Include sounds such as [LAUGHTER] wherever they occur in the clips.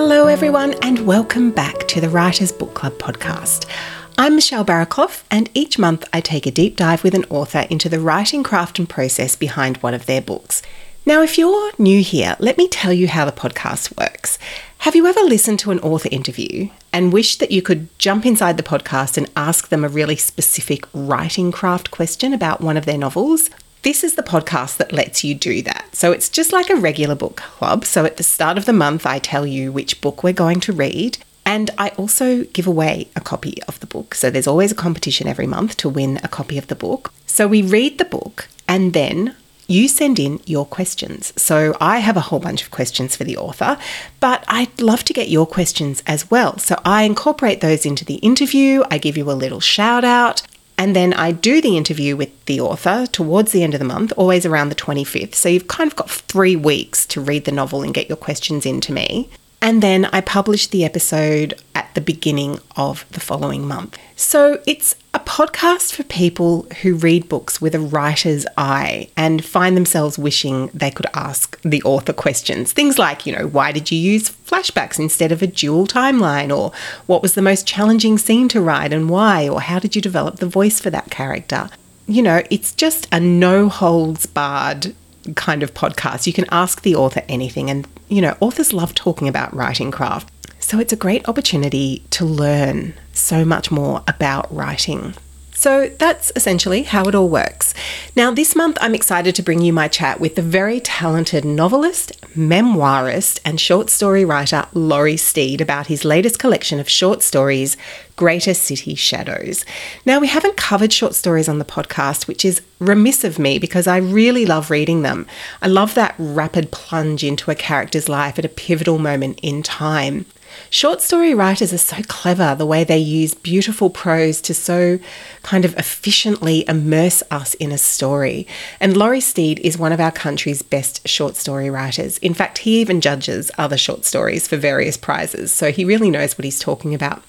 Hello, everyone, and welcome back to the Writers Book Club podcast. I'm Michelle Barakoff, and each month I take a deep dive with an author into the writing craft and process behind one of their books. Now, if you're new here, let me tell you how the podcast works. Have you ever listened to an author interview and wished that you could jump inside the podcast and ask them a really specific writing craft question about one of their novels? This is the podcast that lets you do that. So it's just like a regular book club. So at the start of the month, I tell you which book we're going to read. And I also give away a copy of the book. So there's always a competition every month to win a copy of the book. So we read the book and then you send in your questions. So I have a whole bunch of questions for the author, but I'd love to get your questions as well. So I incorporate those into the interview. I give you a little shout out. And then I do the interview with the author towards the end of the month, always around the 25th. So you've kind of got three weeks to read the novel and get your questions into me. And then I publish the episode at the beginning of the following month. So it's a podcast for people who read books with a writer's eye and find themselves wishing they could ask the author questions. Things like, you know, why did you use flashbacks instead of a dual timeline? Or what was the most challenging scene to write and why? Or how did you develop the voice for that character? You know, it's just a no holds barred kind of podcast. You can ask the author anything, and you know, authors love talking about writing craft. So it's a great opportunity to learn so much more about writing. So that's essentially how it all works. Now, this month I'm excited to bring you my chat with the very talented novelist, memoirist, and short story writer Laurie Steed about his latest collection of short stories, Greater City Shadows. Now, we haven't covered short stories on the podcast, which is remiss of me because I really love reading them. I love that rapid plunge into a character's life at a pivotal moment in time. Short story writers are so clever the way they use beautiful prose to so kind of efficiently immerse us in a story. And Laurie Steed is one of our country's best short story writers. In fact, he even judges other short stories for various prizes, so he really knows what he's talking about.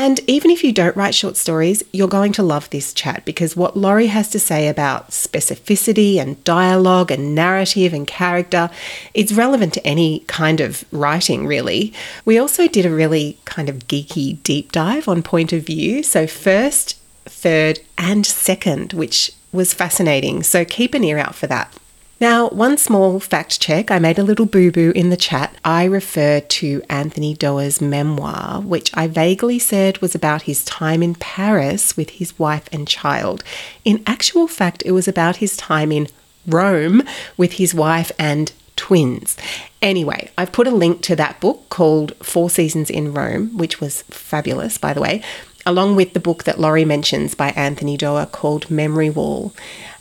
And even if you don't write short stories, you're going to love this chat because what Laurie has to say about specificity and dialogue and narrative and character is relevant to any kind of writing, really. We also did a really kind of geeky deep dive on point of view. So, first, third, and second, which was fascinating. So, keep an ear out for that. Now, one small fact check I made a little boo boo in the chat. I referred to Anthony Doerr's memoir, which I vaguely said was about his time in Paris with his wife and child. In actual fact, it was about his time in Rome with his wife and twins. Anyway, I've put a link to that book called Four Seasons in Rome, which was fabulous, by the way, along with the book that Laurie mentions by Anthony Doerr called Memory Wall.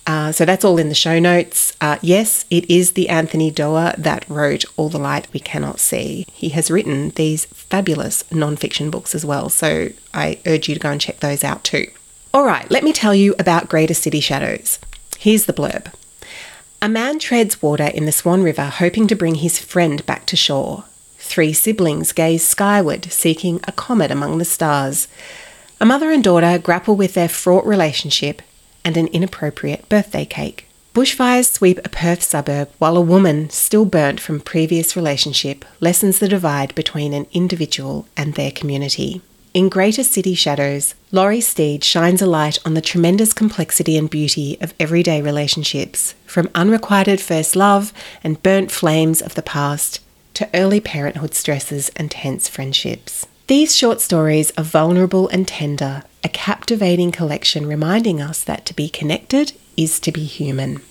Uh, so that's all in the show notes. Uh, yes, it is the Anthony Doerr that wrote All the Light We Cannot See. He has written these fabulous non-fiction books as well, so I urge you to go and check those out too. All right, let me tell you about Greater City Shadows. Here's the blurb. A man treads water in the Swan River hoping to bring his friend back to shore. Three siblings gaze skyward, seeking a comet among the stars. A mother and daughter grapple with their fraught relationship and an inappropriate birthday cake. Bushfires sweep a Perth suburb while a woman, still burnt from previous relationship, lessens the divide between an individual and their community. In Greater City Shadows, Laurie Steed shines a light on the tremendous complexity and beauty of everyday relationships, from unrequited first love and burnt flames of the past to early parenthood stresses and tense friendships. These short stories are vulnerable and tender, a captivating collection reminding us that to be connected is to be human.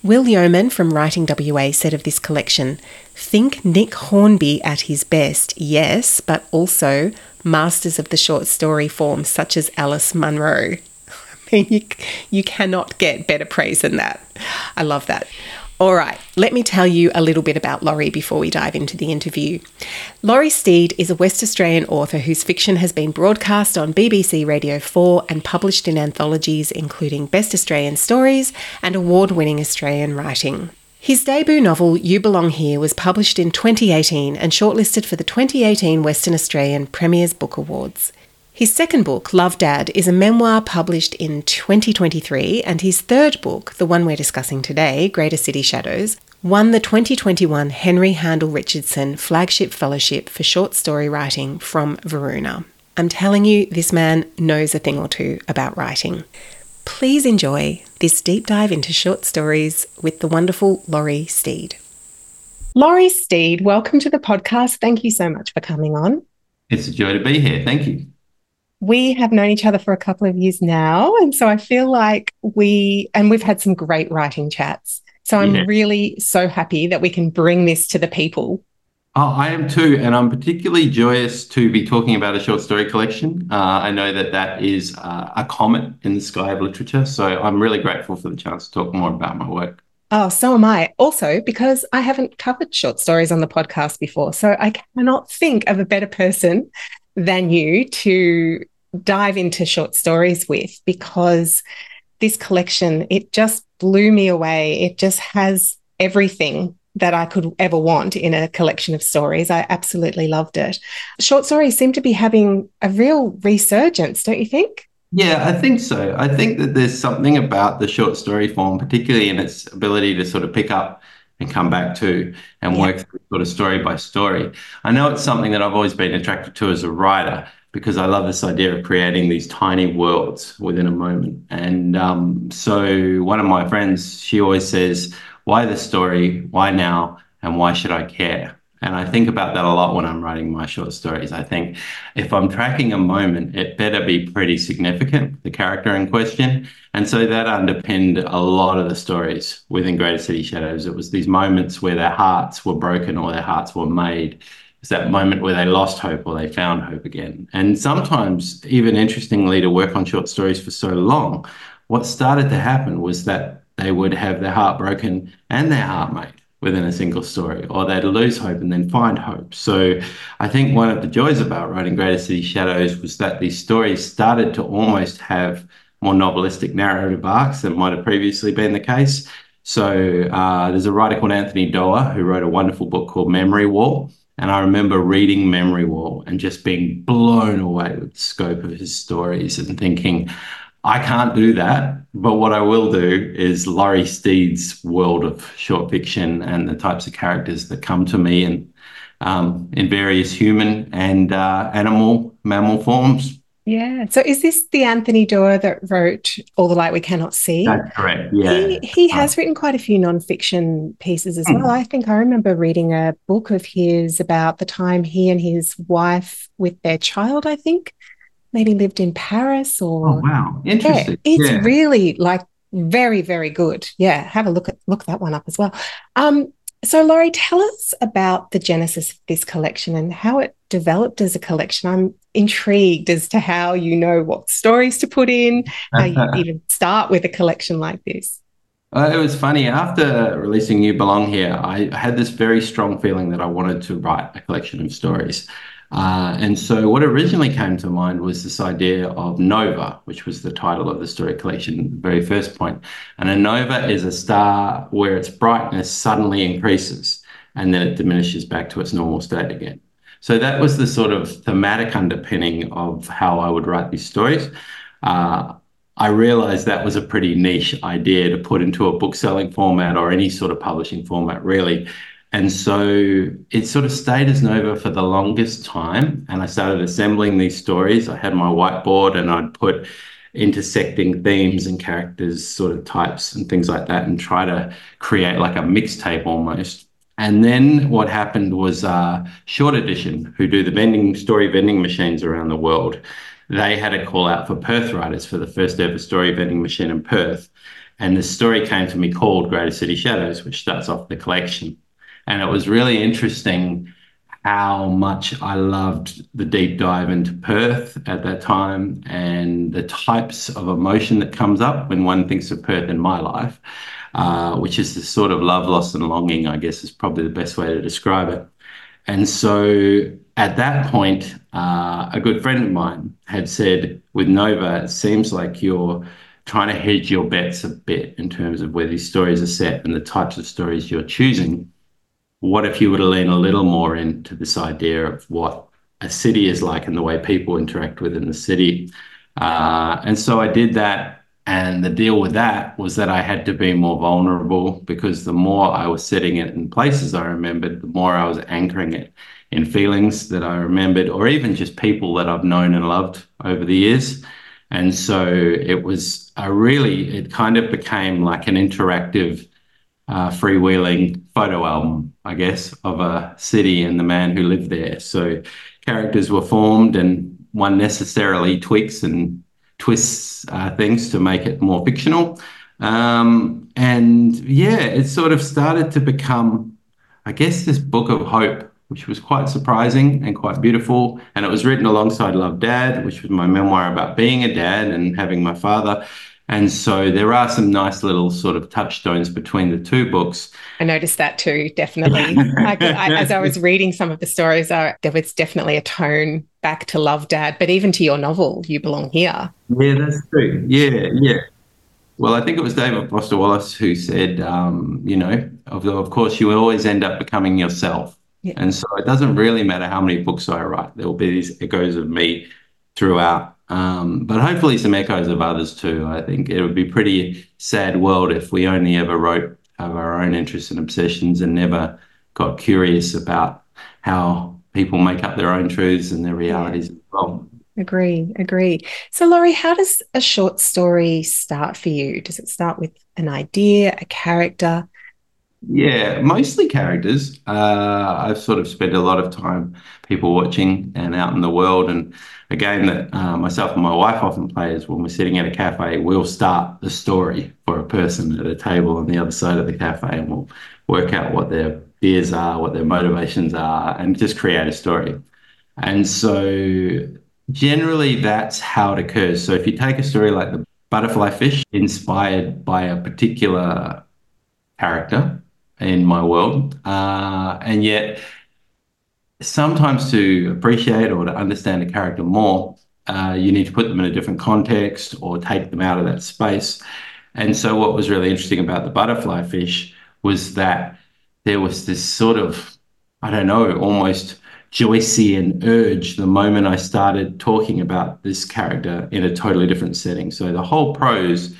Will Yeoman from Writing WA said of this collection think Nick Hornby at his best, yes, but also masters of the short story form, such as Alice Munro. [LAUGHS] I mean, you, you cannot get better praise than that. I love that. All right, let me tell you a little bit about Laurie before we dive into the interview. Laurie Steed is a West Australian author whose fiction has been broadcast on BBC Radio 4 and published in anthologies including Best Australian Stories and award winning Australian writing. His debut novel, You Belong Here, was published in 2018 and shortlisted for the 2018 Western Australian Premier's Book Awards. His second book, Love Dad, is a memoir published in 2023, and his third book, the one we're discussing today, Greater City Shadows, won the 2021 Henry Handel Richardson Flagship Fellowship for Short Story Writing from Varuna. I'm telling you, this man knows a thing or two about writing. Please enjoy this deep dive into short stories with the wonderful Laurie Steed. Laurie Steed, welcome to the podcast. Thank you so much for coming on. It's a joy to be here. Thank you. We have known each other for a couple of years now. And so I feel like we, and we've had some great writing chats. So I'm yeah. really so happy that we can bring this to the people Oh, I am too, and I'm particularly joyous to be talking about a short story collection. Uh, I know that that is uh, a comet in the sky of literature, so I'm really grateful for the chance to talk more about my work. Oh, so am I. Also, because I haven't covered short stories on the podcast before, so I cannot think of a better person than you to dive into short stories with because this collection it just blew me away. It just has everything that I could ever want in a collection of stories. I absolutely loved it. Short stories seem to be having a real resurgence, don't you think? Yeah, I think so. I think that there's something about the short story form, particularly in its ability to sort of pick up and come back to and yeah. work through sort of story by story. I know it's something that I've always been attracted to as a writer because I love this idea of creating these tiny worlds within a moment. And um, so one of my friends, she always says, why the story? Why now? And why should I care? And I think about that a lot when I'm writing my short stories. I think if I'm tracking a moment, it better be pretty significant, the character in question. And so that underpinned a lot of the stories within Greater City Shadows. It was these moments where their hearts were broken or their hearts were made. It's that moment where they lost hope or they found hope again. And sometimes, even interestingly, to work on short stories for so long, what started to happen was that they would have their heart broken and their heart made within a single story, or they'd lose hope and then find hope. So I think one of the joys about writing Greater City Shadows was that these stories started to almost have more novelistic narrative arcs than might have previously been the case. So uh, there's a writer called Anthony Doerr who wrote a wonderful book called Memory Wall. And I remember reading Memory Wall and just being blown away with the scope of his stories and thinking, I can't do that, but what I will do is Laurie Steed's world of short fiction and the types of characters that come to me in um, in various human and uh, animal mammal forms. Yeah. So is this the Anthony Doerr that wrote All the Light We Cannot See? That's correct. Yeah. He, he has written quite a few nonfiction pieces as well. I think I remember reading a book of his about the time he and his wife with their child, I think, maybe lived in Paris or Oh wow. Interesting. Yeah, it's yeah. really like very, very good. Yeah. Have a look at look that one up as well. Um, so Laurie, tell us about the genesis of this collection and how it developed as a collection. I'm intrigued as to how you know what stories to put in, how you [LAUGHS] even start with a collection like this. Uh, it was funny. After releasing You Belong Here, I had this very strong feeling that I wanted to write a collection of stories. Uh, and so what originally came to mind was this idea of nova, which was the title of the story collection, the very first point. And a nova is a star where its brightness suddenly increases and then it diminishes back to its normal state again. So that was the sort of thematic underpinning of how I would write these stories. Uh, I realized that was a pretty niche idea to put into a book selling format or any sort of publishing format, really. And so it sort of stayed as Nova for the longest time. And I started assembling these stories. I had my whiteboard and I'd put intersecting themes and characters, sort of types and things like that, and try to create like a mixtape almost. And then what happened was uh, Short Edition, who do the vending story vending machines around the world, they had a call out for Perth writers for the first ever story vending machine in Perth. And the story came to me called Greater City Shadows, which starts off the collection. And it was really interesting how much I loved the deep dive into Perth at that time and the types of emotion that comes up when one thinks of Perth in my life, uh, which is the sort of love, loss, and longing, I guess is probably the best way to describe it. And so at that point, uh, a good friend of mine had said, with Nova, it seems like you're trying to hedge your bets a bit in terms of where these stories are set and the types of stories you're choosing what if you were to lean a little more into this idea of what a city is like and the way people interact within the city. Uh, and so I did that. And the deal with that was that I had to be more vulnerable because the more I was setting it in places I remembered, the more I was anchoring it in feelings that I remembered, or even just people that I've known and loved over the years. And so it was a really, it kind of became like an interactive, uh, freewheeling photo album, I guess, of a city and the man who lived there. So characters were formed, and one necessarily tweaks and twists uh, things to make it more fictional. Um, and yeah, it sort of started to become, I guess, this book of hope which was quite surprising and quite beautiful. And it was written alongside Love Dad, which was my memoir about being a dad and having my father. And so there are some nice little sort of touchstones between the two books. I noticed that too, definitely. [LAUGHS] I, I, as I was reading some of the stories, I, there was definitely a tone back to Love Dad, but even to your novel, You Belong Here. Yeah, that's true. Yeah, yeah. Well, I think it was David Foster Wallace who said, um, you know, of, of course, you always end up becoming yourself. Yeah. And so it doesn't really matter how many books I write, there will be these echoes of me throughout. Um, but hopefully some echoes of others too. I think it would be pretty sad world if we only ever wrote of our own interests and obsessions and never got curious about how people make up their own truths and their realities yeah. as well. Agree, agree. So, Laurie, how does a short story start for you? Does it start with an idea, a character? Yeah, mostly characters. Uh, I've sort of spent a lot of time people watching and out in the world. And a game that uh, myself and my wife often play is when we're sitting at a cafe, we'll start the story for a person at a table on the other side of the cafe and we'll work out what their fears are, what their motivations are, and just create a story. And so generally that's how it occurs. So if you take a story like the butterfly fish, inspired by a particular character, in my world. Uh, and yet, sometimes to appreciate or to understand a character more, uh, you need to put them in a different context or take them out of that space. And so, what was really interesting about the butterfly fish was that there was this sort of, I don't know, almost Joycean urge the moment I started talking about this character in a totally different setting. So, the whole prose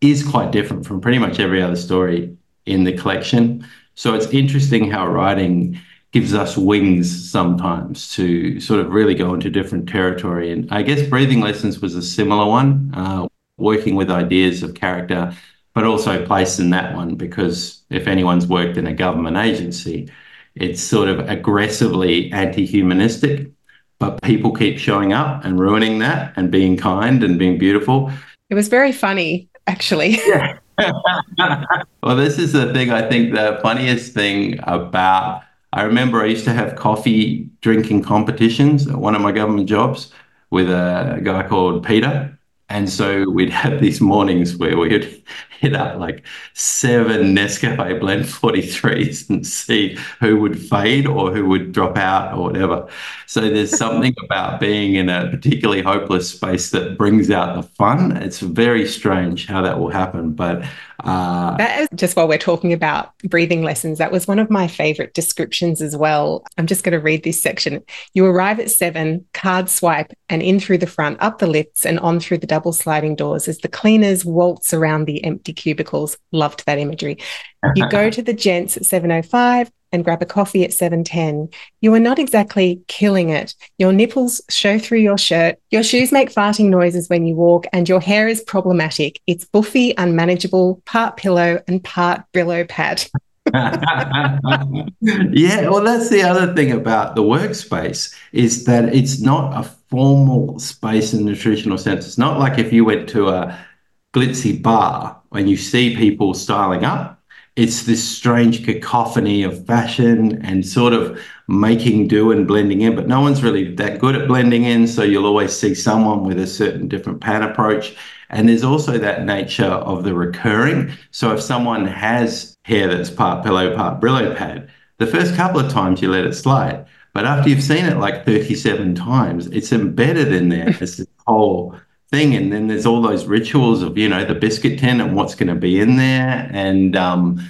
is quite different from pretty much every other story in the collection. So it's interesting how writing gives us wings sometimes to sort of really go into different territory. And I guess Breathing Lessons was a similar one, uh, working with ideas of character, but also place in that one because if anyone's worked in a government agency, it's sort of aggressively anti humanistic, but people keep showing up and ruining that and being kind and being beautiful. It was very funny, actually. Yeah. [LAUGHS] well, this is the thing. I think the funniest thing about I remember I used to have coffee drinking competitions at one of my government jobs with a guy called Peter. And so we'd have these mornings where we'd hit up like seven Nescafe Blend 43s and see who would fade or who would drop out or whatever. So there's something [LAUGHS] about being in a particularly hopeless space that brings out the fun. It's very strange how that will happen. But uh, that is just while we're talking about breathing lessons, that was one of my favorite descriptions as well. I'm just going to read this section. You arrive at seven, card swipe, and in through the front, up the lifts, and on through the double sliding doors as the cleaners waltz around the empty cubicles. Loved that imagery. You go [LAUGHS] to the gents at 7.05 and grab a coffee at 7.10. You are not exactly killing it. Your nipples show through your shirt. Your shoes make farting noises when you walk and your hair is problematic. It's buffy, unmanageable, part pillow and part Brillo pad. [LAUGHS] yeah, well, that's the other thing about the workspace is that it's not a formal space in the traditional sense. It's not like if you went to a glitzy bar and you see people styling up it's this strange cacophony of fashion and sort of making do and blending in, but no one's really that good at blending in. So you'll always see someone with a certain different pan approach. And there's also that nature of the recurring. So if someone has hair that's part pillow, part Brillo pad, the first couple of times you let it slide. But after you've seen it like 37 times, it's embedded in there. It's this whole thing. And then there's all those rituals of, you know, the biscuit tin and what's going to be in there and um,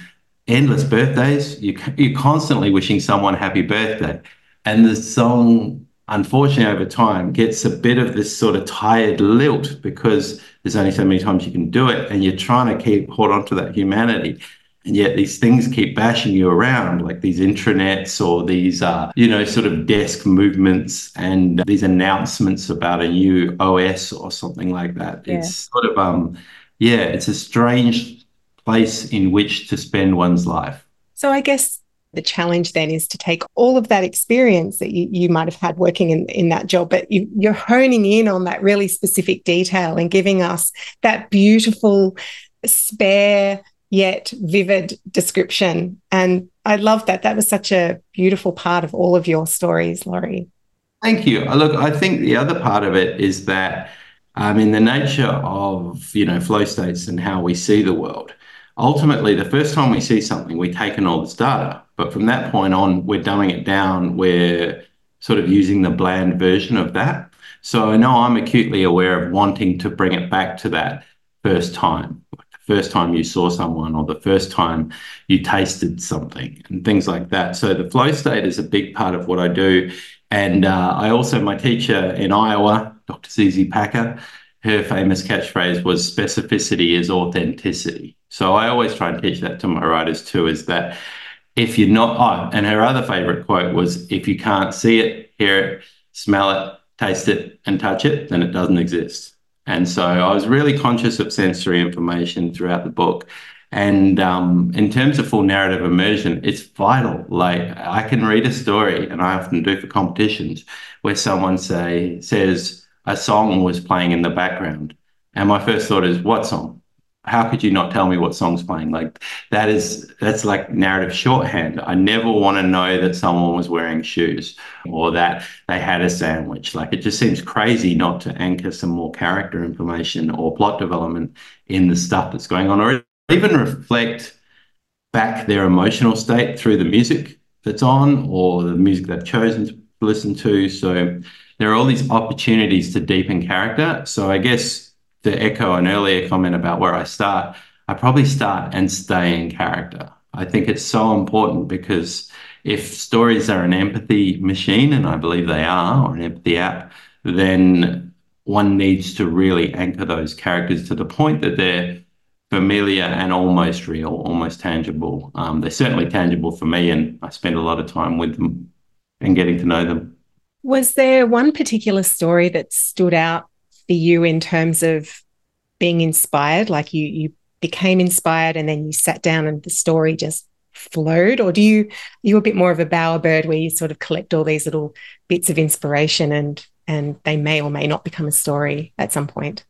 endless birthdays. You, you're constantly wishing someone happy birthday. And the song unfortunately over time gets a bit of this sort of tired lilt because there's only so many times you can do it and you're trying to keep hold on to that humanity and yet these things keep bashing you around like these intranets or these uh, you know sort of desk movements and these announcements about a new os or something like that yeah. it's sort of um yeah it's a strange place in which to spend one's life so i guess the challenge then is to take all of that experience that you, you might have had working in, in that job, but you, you're honing in on that really specific detail and giving us that beautiful, spare, yet vivid description. And I love that. That was such a beautiful part of all of your stories, Laurie. Thank you. Uh, look, I think the other part of it is that um, in the nature of you know flow states and how we see the world, ultimately the first time we see something, we take in all this data. But from that point on, we're dumbing it down. We're sort of using the bland version of that. So I know I'm acutely aware of wanting to bring it back to that first time first time you saw someone or the first time you tasted something and things like that. So the flow state is a big part of what I do. And uh, I also, my teacher in Iowa, Dr. ZZ Packer, her famous catchphrase was specificity is authenticity. So I always try and teach that to my writers too, is that if you're not, oh, and her other favorite quote was, if you can't see it, hear it, smell it, taste it, and touch it, then it doesn't exist. And so I was really conscious of sensory information throughout the book. And um, in terms of full narrative immersion, it's vital. Like I can read a story, and I often do for competitions, where someone say says a song was playing in the background, and my first thought is, "What song?" How could you not tell me what song's playing? Like that is that's like narrative shorthand. I never want to know that someone was wearing shoes or that they had a sandwich. Like it just seems crazy not to anchor some more character information or plot development in the stuff that's going on, or even reflect back their emotional state through the music that's on or the music they've chosen to listen to. So there are all these opportunities to deepen character. So I guess to echo an earlier comment about where I start, I probably start and stay in character. I think it's so important because if stories are an empathy machine, and I believe they are, or an empathy app, then one needs to really anchor those characters to the point that they're familiar and almost real, almost tangible. Um, they're certainly tangible for me, and I spend a lot of time with them and getting to know them. Was there one particular story that stood out for you in terms of being inspired? Like you you became inspired and then you sat down and the story just flowed, or do you you're a bit more of a bowerbird where you sort of collect all these little bits of inspiration and and they may or may not become a story at some point?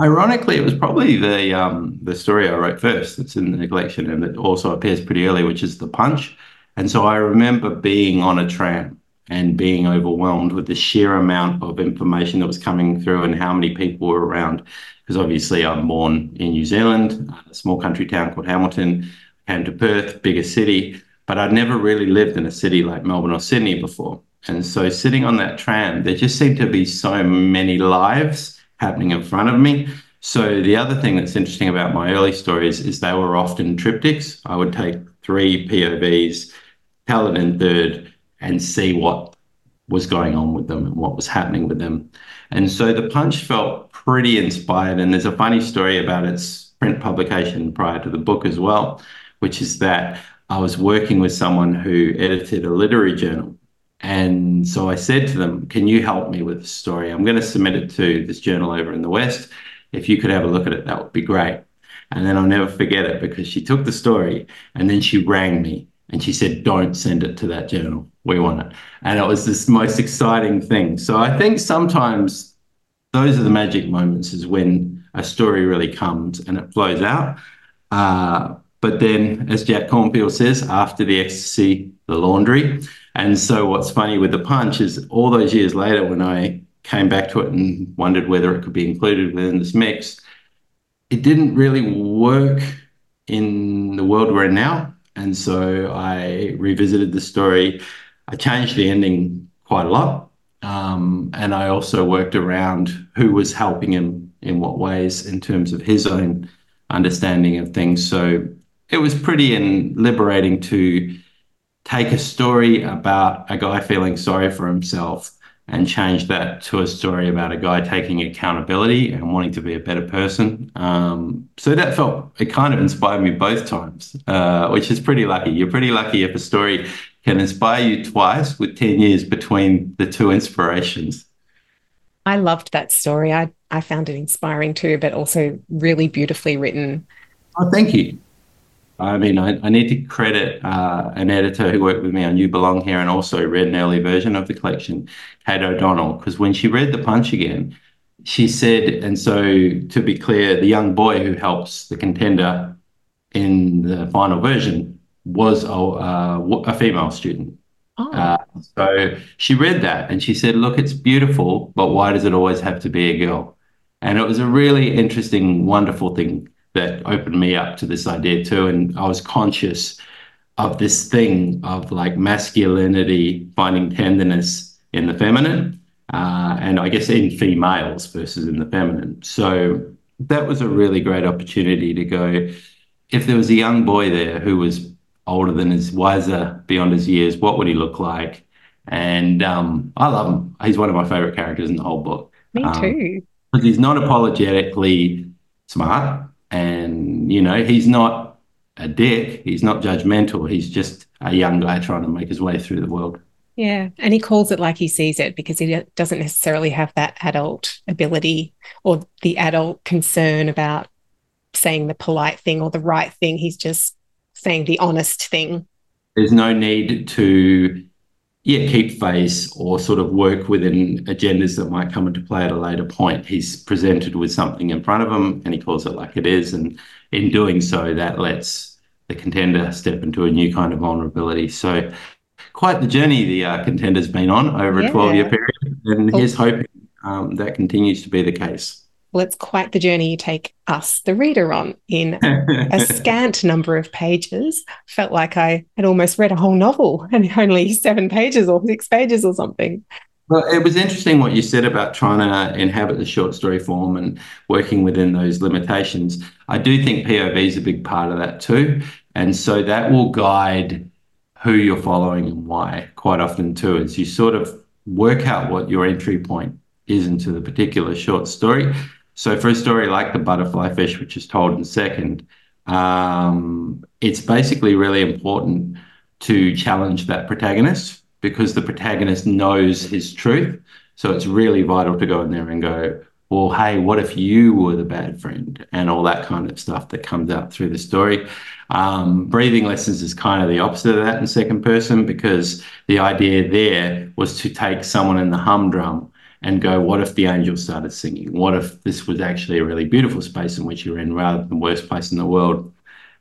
Ironically, it was probably the um, the story I wrote first that's in the collection, and it also appears pretty early, which is the punch. And so I remember being on a tram and being overwhelmed with the sheer amount of information that was coming through and how many people were around. Because obviously, I'm born in New Zealand, a small country town called Hamilton. came to Perth, bigger city, but I'd never really lived in a city like Melbourne or Sydney before. And so, sitting on that tram, there just seemed to be so many lives happening in front of me. So, the other thing that's interesting about my early stories is they were often triptychs. I would take three POVs, tell it in third, and see what was going on with them and what was happening with them. And so the punch felt pretty inspired. And there's a funny story about its print publication prior to the book as well, which is that I was working with someone who edited a literary journal. And so I said to them, Can you help me with the story? I'm going to submit it to this journal over in the West. If you could have a look at it, that would be great. And then I'll never forget it because she took the story and then she rang me and she said, Don't send it to that journal. We want it. And it was this most exciting thing. So I think sometimes those are the magic moments is when a story really comes and it flows out. Uh, but then, as Jack Kornfield says, after the ecstasy, the laundry. And so, what's funny with the punch is all those years later, when I came back to it and wondered whether it could be included within this mix, it didn't really work in the world we're in now. And so I revisited the story. I changed the ending quite a lot. Um, and I also worked around who was helping him in what ways in terms of his own understanding of things. So it was pretty and liberating to take a story about a guy feeling sorry for himself and changed that to a story about a guy taking accountability and wanting to be a better person. Um, so that felt, it kind of inspired me both times, uh, which is pretty lucky. You're pretty lucky if a story can inspire you twice with 10 years between the two inspirations. I loved that story. I, I found it inspiring too, but also really beautifully written. Oh, thank you. I mean, I, I need to credit uh, an editor who worked with me on You Belong Here and also read an early version of the collection, Kate O'Donnell, because when she read The Punch again, she said, and so to be clear, the young boy who helps the contender in the final version was a, uh, a female student. Oh. Uh, so she read that and she said, Look, it's beautiful, but why does it always have to be a girl? And it was a really interesting, wonderful thing that opened me up to this idea too. And I was conscious of this thing of like masculinity finding tenderness in the feminine, uh, and I guess in females versus in the feminine. So that was a really great opportunity to go. If there was a young boy there who was older than his, wiser beyond his years, what would he look like? And um, I love him. He's one of my favorite characters in the whole book. Me um, too. He's not apologetically smart and, you know, he's not a dick. He's not judgmental. He's just a young guy trying to make his way through the world. Yeah. And he calls it like he sees it because he doesn't necessarily have that adult ability or the adult concern about saying the polite thing or the right thing. He's just saying the honest thing. There's no need to yeah, keep face or sort of work within agendas that might come into play at a later point. He's presented with something in front of him and he calls it like it is. And in doing so, that lets the contender step into a new kind of vulnerability. So, quite the journey the uh, contender's been on over yeah. a 12 year period. And cool. he's hoping um, that continues to be the case. Well, it's quite the journey you take us, the reader, on in [LAUGHS] a scant number of pages. Felt like I had almost read a whole novel [LAUGHS] and only seven pages or six pages or something. Well, it was interesting what you said about trying to inhabit the short story form and working within those limitations. I do think POV is a big part of that too. And so that will guide who you're following and why quite often too, as you sort of work out what your entry point is into the particular short story. So for a story like the butterfly fish, which is told in second, um, it's basically really important to challenge that protagonist because the protagonist knows his truth. So it's really vital to go in there and go, well, hey, what if you were the bad friend? And all that kind of stuff that comes out through the story. Um, breathing lessons is kind of the opposite of that in second person because the idea there was to take someone in the humdrum and go, what if the angels started singing? What if this was actually a really beautiful space in which you're in rather than the worst place in the world?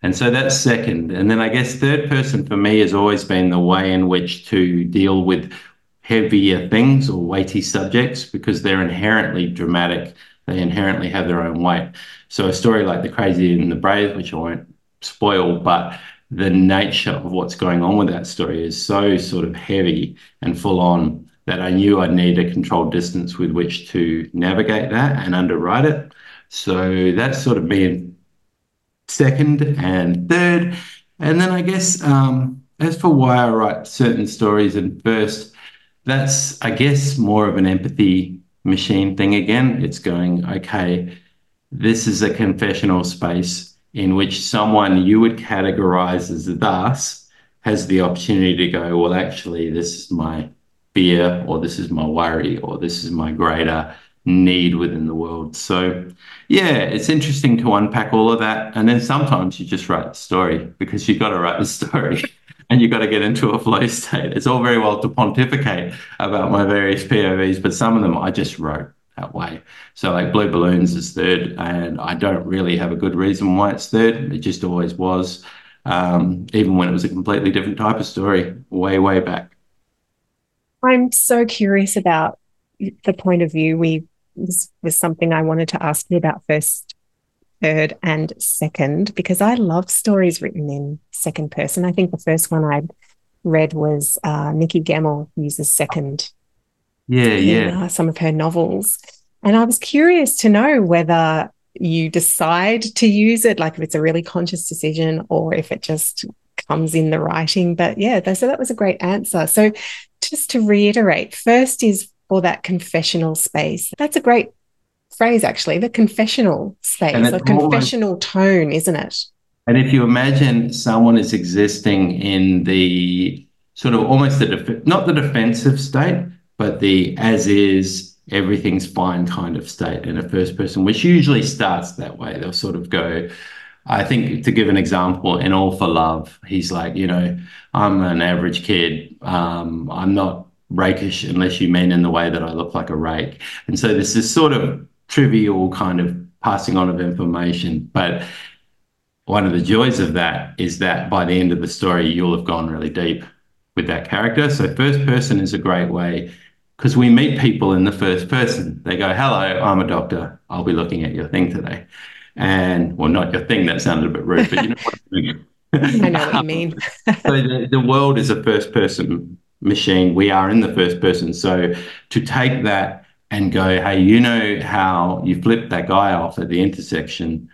And so that's second. And then I guess third person for me has always been the way in which to deal with heavier things or weighty subjects because they're inherently dramatic. They inherently have their own weight. So a story like The Crazy and the Brave, which I won't spoil, but the nature of what's going on with that story is so sort of heavy and full on that I knew I'd need a controlled distance with which to navigate that and underwrite it. So that's sort of being second and third. And then I guess um, as for why I write certain stories in first, that's, I guess, more of an empathy machine thing again. It's going, okay, this is a confessional space in which someone you would categorize as thus has the opportunity to go, well, actually, this is my fear or this is my worry or this is my greater need within the world. So, yeah, it's interesting to unpack all of that. And then sometimes you just write the story because you've got to write the story [LAUGHS] and you've got to get into a flow state. It's all very well to pontificate about my various POVs, but some of them I just wrote that way. So, like Blue Balloons is third, and I don't really have a good reason why it's third. It just always was, um, even when it was a completely different type of story way, way back. I'm so curious about the point of view. We this was something I wanted to ask you about first, third, and second because I love stories written in second person. I think the first one I read was uh, Nikki Gemmell uses second. Yeah, in, yeah. Uh, some of her novels, and I was curious to know whether you decide to use it, like if it's a really conscious decision or if it just comes in the writing. But yeah, so that was a great answer. So just to reiterate, first is for that confessional space. That's a great phrase, actually, the confessional space, a confessional almost, tone, isn't it? And if you imagine someone is existing in the sort of almost the def- not the defensive state, but the as is, everything's fine kind of state in a first person, which usually starts that way. They'll sort of go, I think to give an example, in All for Love, he's like, you know, I'm an average kid. Um, I'm not rakish unless you mean in the way that I look like a rake. And so this is sort of trivial kind of passing on of information. But one of the joys of that is that by the end of the story, you'll have gone really deep with that character. So first person is a great way because we meet people in the first person. They go, hello, I'm a doctor. I'll be looking at your thing today. And well, not your thing, that sounded a bit rude, but you know what [LAUGHS] I know what you [LAUGHS] mean. so the, the world is a first person machine. We are in the first person. So to take that and go, hey, you know how you flipped that guy off at the intersection,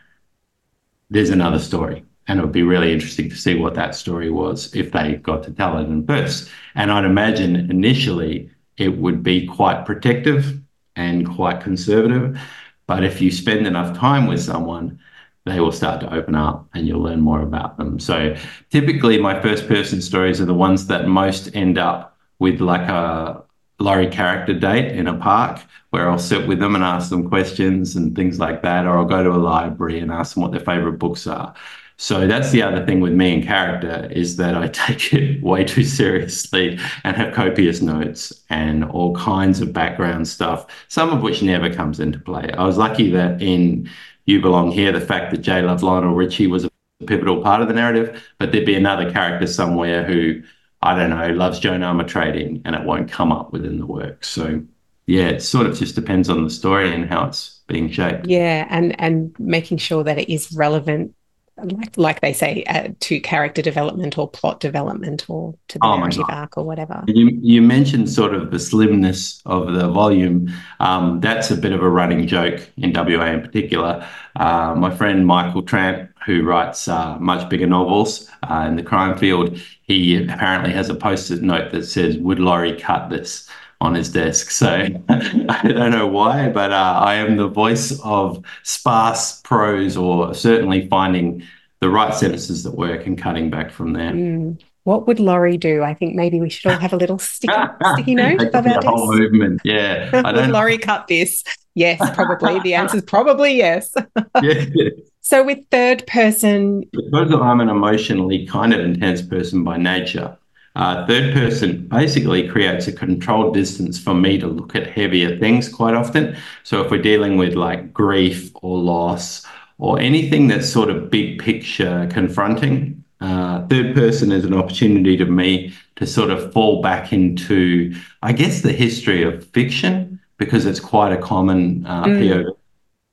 there's another story. And it would be really interesting to see what that story was if they got to tell it in bursts. And I'd imagine initially it would be quite protective and quite conservative. But if you spend enough time with someone, they will start to open up and you'll learn more about them. So typically, my first person stories are the ones that most end up with like a lorry character date in a park where I'll sit with them and ask them questions and things like that, or I'll go to a library and ask them what their favorite books are. So that's the other thing with me and character is that I [LAUGHS] take it way too seriously and have copious notes and all kinds of background stuff, some of which never comes into play. I was lucky that in you Belong Here, the fact that Jay loved Lionel Richie was a pivotal part of the narrative, but there'd be another character somewhere who, I don't know, loves Joan Armatrading and it won't come up within the work. So yeah, it sort of just depends on the story and how it's being shaped. Yeah, and and making sure that it is relevant like, like they say, uh, to character development or plot development or to the oh narrative arc or whatever. You, you mentioned sort of the slimness of the volume. Um, that's a bit of a running joke in WA in particular. Uh, my friend Michael Tramp, who writes uh, much bigger novels uh, in the crime field, he apparently has a post-it note that says, "Would Laurie cut this?" On his desk. So [LAUGHS] I don't know why, but uh, I am the voice of sparse prose or certainly finding the right sentences that work and cutting back from there. Mm. What would Laurie do? I think maybe we should all have a little sticky, sticky [LAUGHS] note about this. whole movement. Yeah. [LAUGHS] I would Laurie cut this? Yes, probably. the answer is probably yes. yeah. So with third person. Because I'm an emotionally kind of intense person by nature, uh, third person basically creates a controlled distance for me to look at heavier things quite often. So if we're dealing with like grief or loss or anything that's sort of big picture confronting, uh, third person is an opportunity to me to sort of fall back into, I guess, the history of fiction because it's quite a common uh, mm. POV.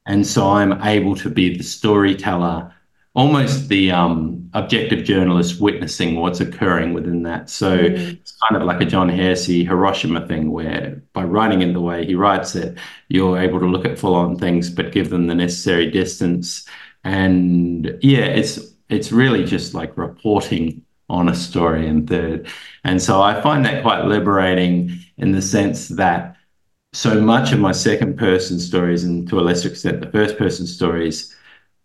And so I'm able to be the storyteller almost the um, objective journalist witnessing what's occurring within that. So mm. it's kind of like a John Hersey Hiroshima thing, where by writing it the way he writes it, you're able to look at full on things, but give them the necessary distance. And yeah, it's it's really just like reporting on a story in third. And so I find that quite liberating in the sense that so much of my second person stories, and to a lesser extent, the first person stories,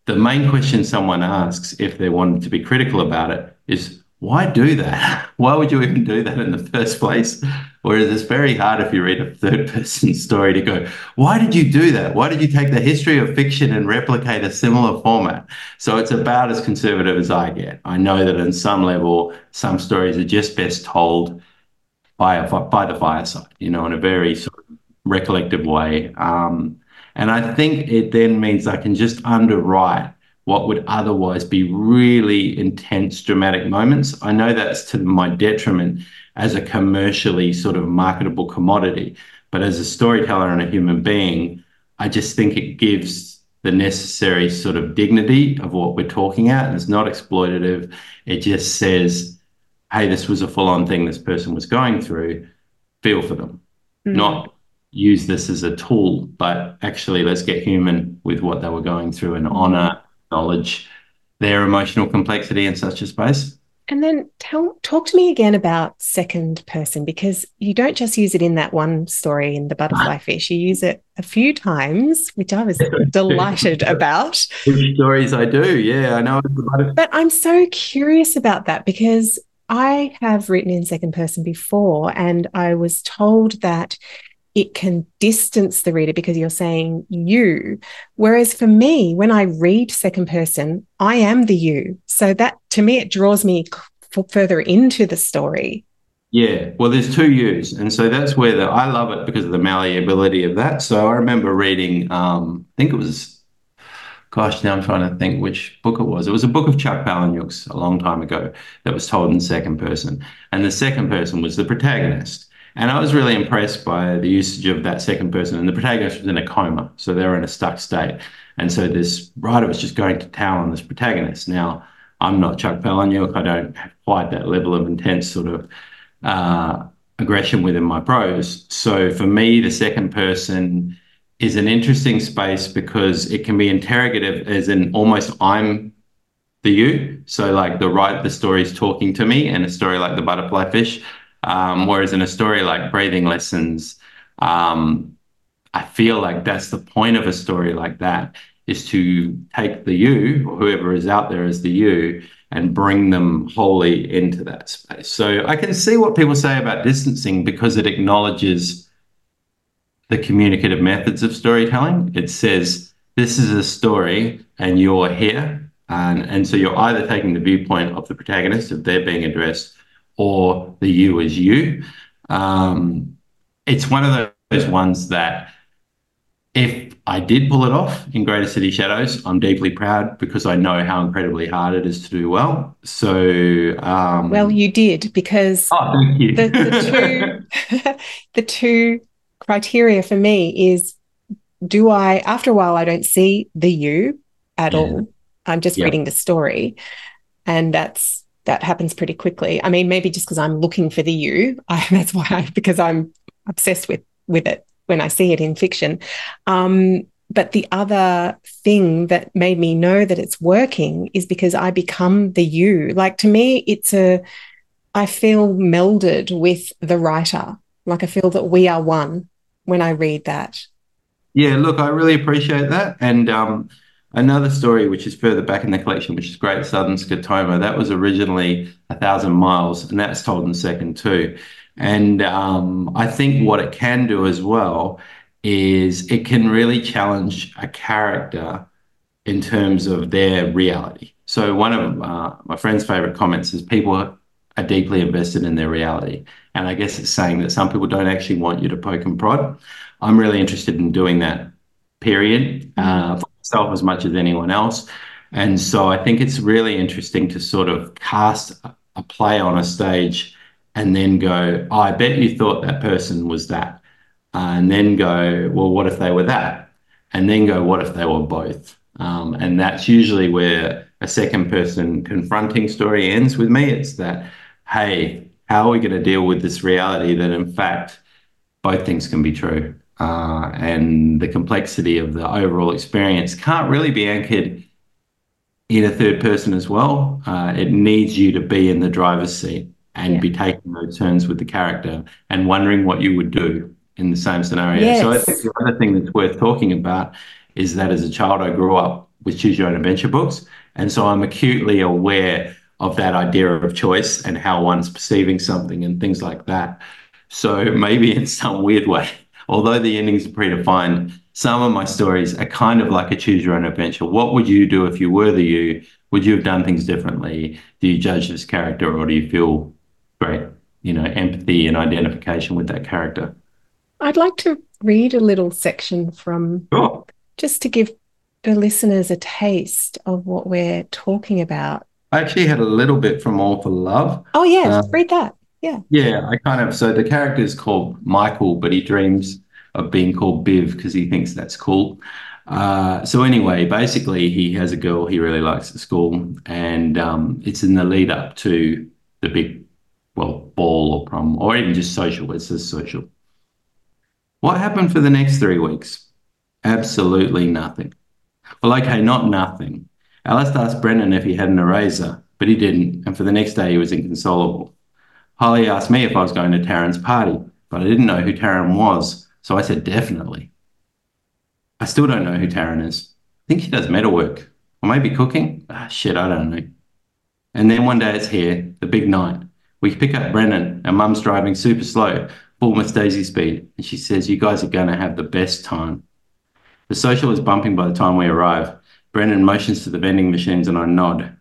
the main question someone asks if they wanted to be critical about it is why do that? [LAUGHS] Why would you even do that in the first place? Whereas it's very hard if you read a third person story to go, why did you do that? Why did you take the history of fiction and replicate a similar format? So it's about as conservative as I get. I know that in some level, some stories are just best told by a, by the fireside, you know, in a very sort of recollective way. Um, and I think it then means I can just underwrite what would otherwise be really intense dramatic moments. I know that's to my detriment as a commercially sort of marketable commodity, but as a storyteller and a human being, I just think it gives the necessary sort of dignity of what we're talking at. It's not exploitative. It just says, hey, this was a full on thing this person was going through. Feel for them, mm. not use this as a tool, but actually let's get human with what they were going through and honor, knowledge, their emotional complexity in such a space. And then tell talk to me again about second person because you don't just use it in that one story in the butterfly ah. fish. You use it a few times, which I was [LAUGHS] delighted about. Which stories I do, yeah, I know. But I'm so curious about that because I have written in second person before, and I was told that it can distance the reader because you're saying you. Whereas for me, when I read second person, I am the you. So that to me, it draws me further into the story. Yeah, well, there's two yous, and so that's where the I love it because of the malleability of that. So I remember reading, um, I think it was, gosh, now I'm trying to think which book it was. It was a book of Chuck Palahniuk's a long time ago that was told in second person, and the second person was the protagonist. And I was really impressed by the usage of that second person. And the protagonist was in a coma, so they were in a stuck state. And so this writer was just going to town on this protagonist. Now, I'm not Chuck Palahniuk. I don't have quite that level of intense sort of uh, aggression within my prose. So for me, the second person is an interesting space because it can be interrogative, as in almost I'm the you. So like the right, the story is talking to me, and a story like the butterfly fish um, whereas in a story like Breathing Lessons, um, I feel like that's the point of a story like that is to take the you, or whoever is out there as the you, and bring them wholly into that space. So I can see what people say about distancing because it acknowledges the communicative methods of storytelling. It says, this is a story and you're here. And, and so you're either taking the viewpoint of the protagonist, if they're being addressed, or the you as you. Um, it's one of those ones that if I did pull it off in Greater City Shadows, I'm deeply proud because I know how incredibly hard it is to do well. So, um, well, you did because oh, thank you. the, the [LAUGHS] two [LAUGHS] the two criteria for me is do I after a while I don't see the you at yeah. all. I'm just yeah. reading the story, and that's that happens pretty quickly. I mean, maybe just because I'm looking for the you, I, [LAUGHS] that's why I, because I'm obsessed with with it when I see it in fiction. Um, but the other thing that made me know that it's working is because I become the you. Like to me, it's a I feel melded with the writer. Like I feel that we are one when I read that. Yeah, look, I really appreciate that. And um, Another story, which is further back in the collection, which is Great Southern Scotoma, that was originally A Thousand Miles, and that's told in second too. And um, I think what it can do as well is it can really challenge a character in terms of their reality. So one of uh, my friend's favorite comments is people are deeply invested in their reality. And I guess it's saying that some people don't actually want you to poke and prod. I'm really interested in doing that, period. Uh, myself as much as anyone else. And so I think it's really interesting to sort of cast a play on a stage and then go, oh, I bet you thought that person was that. Uh, and then go, well, what if they were that? And then go, what if they were both? Um, and that's usually where a second person confronting story ends with me. It's that, hey, how are we going to deal with this reality that in fact both things can be true? Uh, and the complexity of the overall experience can't really be anchored in a third person as well. Uh, it needs you to be in the driver's seat and yeah. be taking those turns with the character and wondering what you would do in the same scenario. Yes. So I think the other thing that's worth talking about is that as a child, I grew up with choose your own adventure books. And so I'm acutely aware of that idea of choice and how one's perceiving something and things like that. So maybe in some weird way, although the endings are predefined, some of my stories are kind of like a choose your own adventure. What would you do if you were the you? Would you have done things differently? Do you judge this character or do you feel great, you know, empathy and identification with that character? I'd like to read a little section from sure. just to give the listeners a taste of what we're talking about. I actually had a little bit from All for Love. Oh, yeah, um, read that. Yeah. Yeah, I kind of so the character is called Michael, but he dreams of being called Biv because he thinks that's cool. Uh, so anyway, basically, he has a girl he really likes at school, and um, it's in the lead up to the big, well, ball or prom, or even just social. It's just social. What happened for the next three weeks? Absolutely nothing. Well, okay, not nothing. Alice asked Brendan if he had an eraser, but he didn't. And for the next day, he was inconsolable. Holly asked me if I was going to Taryn's party, but I didn't know who Taryn was. So I said, definitely. I still don't know who Taryn is. I think she does metalwork or maybe cooking. Ah, shit, I don't know. And then one day it's here, the big night. We pick up Brennan, and mum's driving super slow, Miss Daisy speed, and she says, You guys are going to have the best time. The social is bumping by the time we arrive. Brennan motions to the vending machines, and I nod.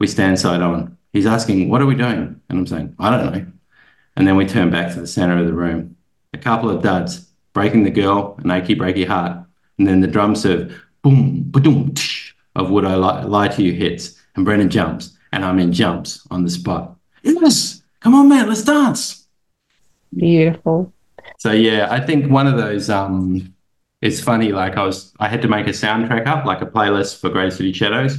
We stand side on. He's asking, What are we doing? And I'm saying, I don't know. And then we turn back to the center of the room. A couple of duds, breaking the girl, an achy breaky heart. And then the drum serve, boom, ba-doom, tsh, of Would I Lie, Lie to You hits. And Brennan jumps, and I'm in jumps on the spot. Yes, come on, man, let's dance. Beautiful. So yeah, I think one of those um it's funny, like I was I had to make a soundtrack up, like a playlist for Greater City Shadows.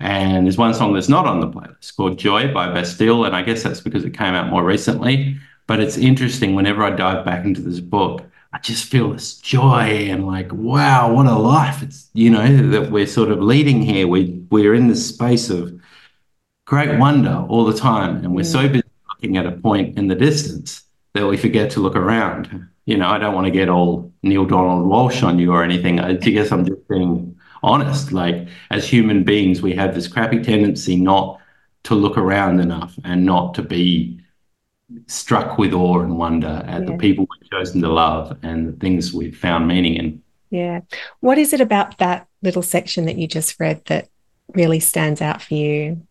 And there's one song that's not on the playlist called Joy by Bastille. And I guess that's because it came out more recently. But it's interesting whenever I dive back into this book, I just feel this joy and like, wow, what a life. It's, you know, that we're sort of leading here. We, we're in this space of great wonder all the time. And we're so mm. busy looking at a point in the distance that we forget to look around. You know, I don't want to get all Neale Donald Walsch on you or anything. I guess I'm just being honest. Like, as human beings, we have this crappy tendency not to look around enough and not to be struck with awe and wonder at yeah. the people we've chosen to love and the things we've found meaning in. Yeah. What is it about that little section that you just read that really stands out for you?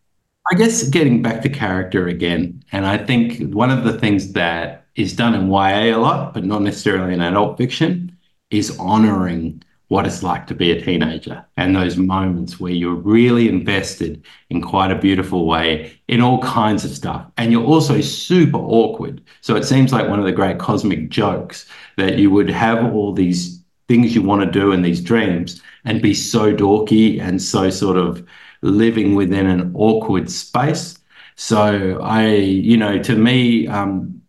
I guess getting back to character again. And I think one of the things that is done in YA a lot, but not necessarily in adult fiction, is honoring what it's like to be a teenager and those moments where you're really invested in quite a beautiful way in all kinds of stuff. And you're also super awkward. So it seems like one of the great cosmic jokes that you would have all these things you want to do in these dreams and be so dorky and so sort of living within an awkward space. So I, you know, to me, um,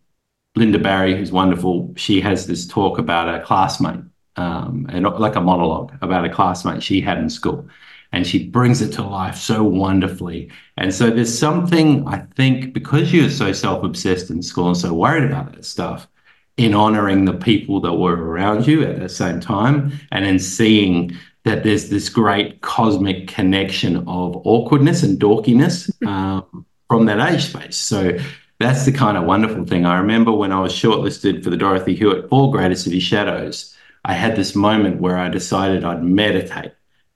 Lynda Barry, who's wonderful, she has this talk about a classmate um, and like a monologue about a classmate she had in school. And she brings it to life so wonderfully. And so there's something, I think, because you're so self obsessed in school and so worried about that stuff, in honoring the people that were around you at the same time and in seeing that there's this great cosmic connection of awkwardness and dorkiness [LAUGHS] um, from that age space. So that's the kind of wonderful thing. I remember when I was shortlisted for the Dorothy Hewett for Greater City Shadows, I had this moment where I decided I'd meditate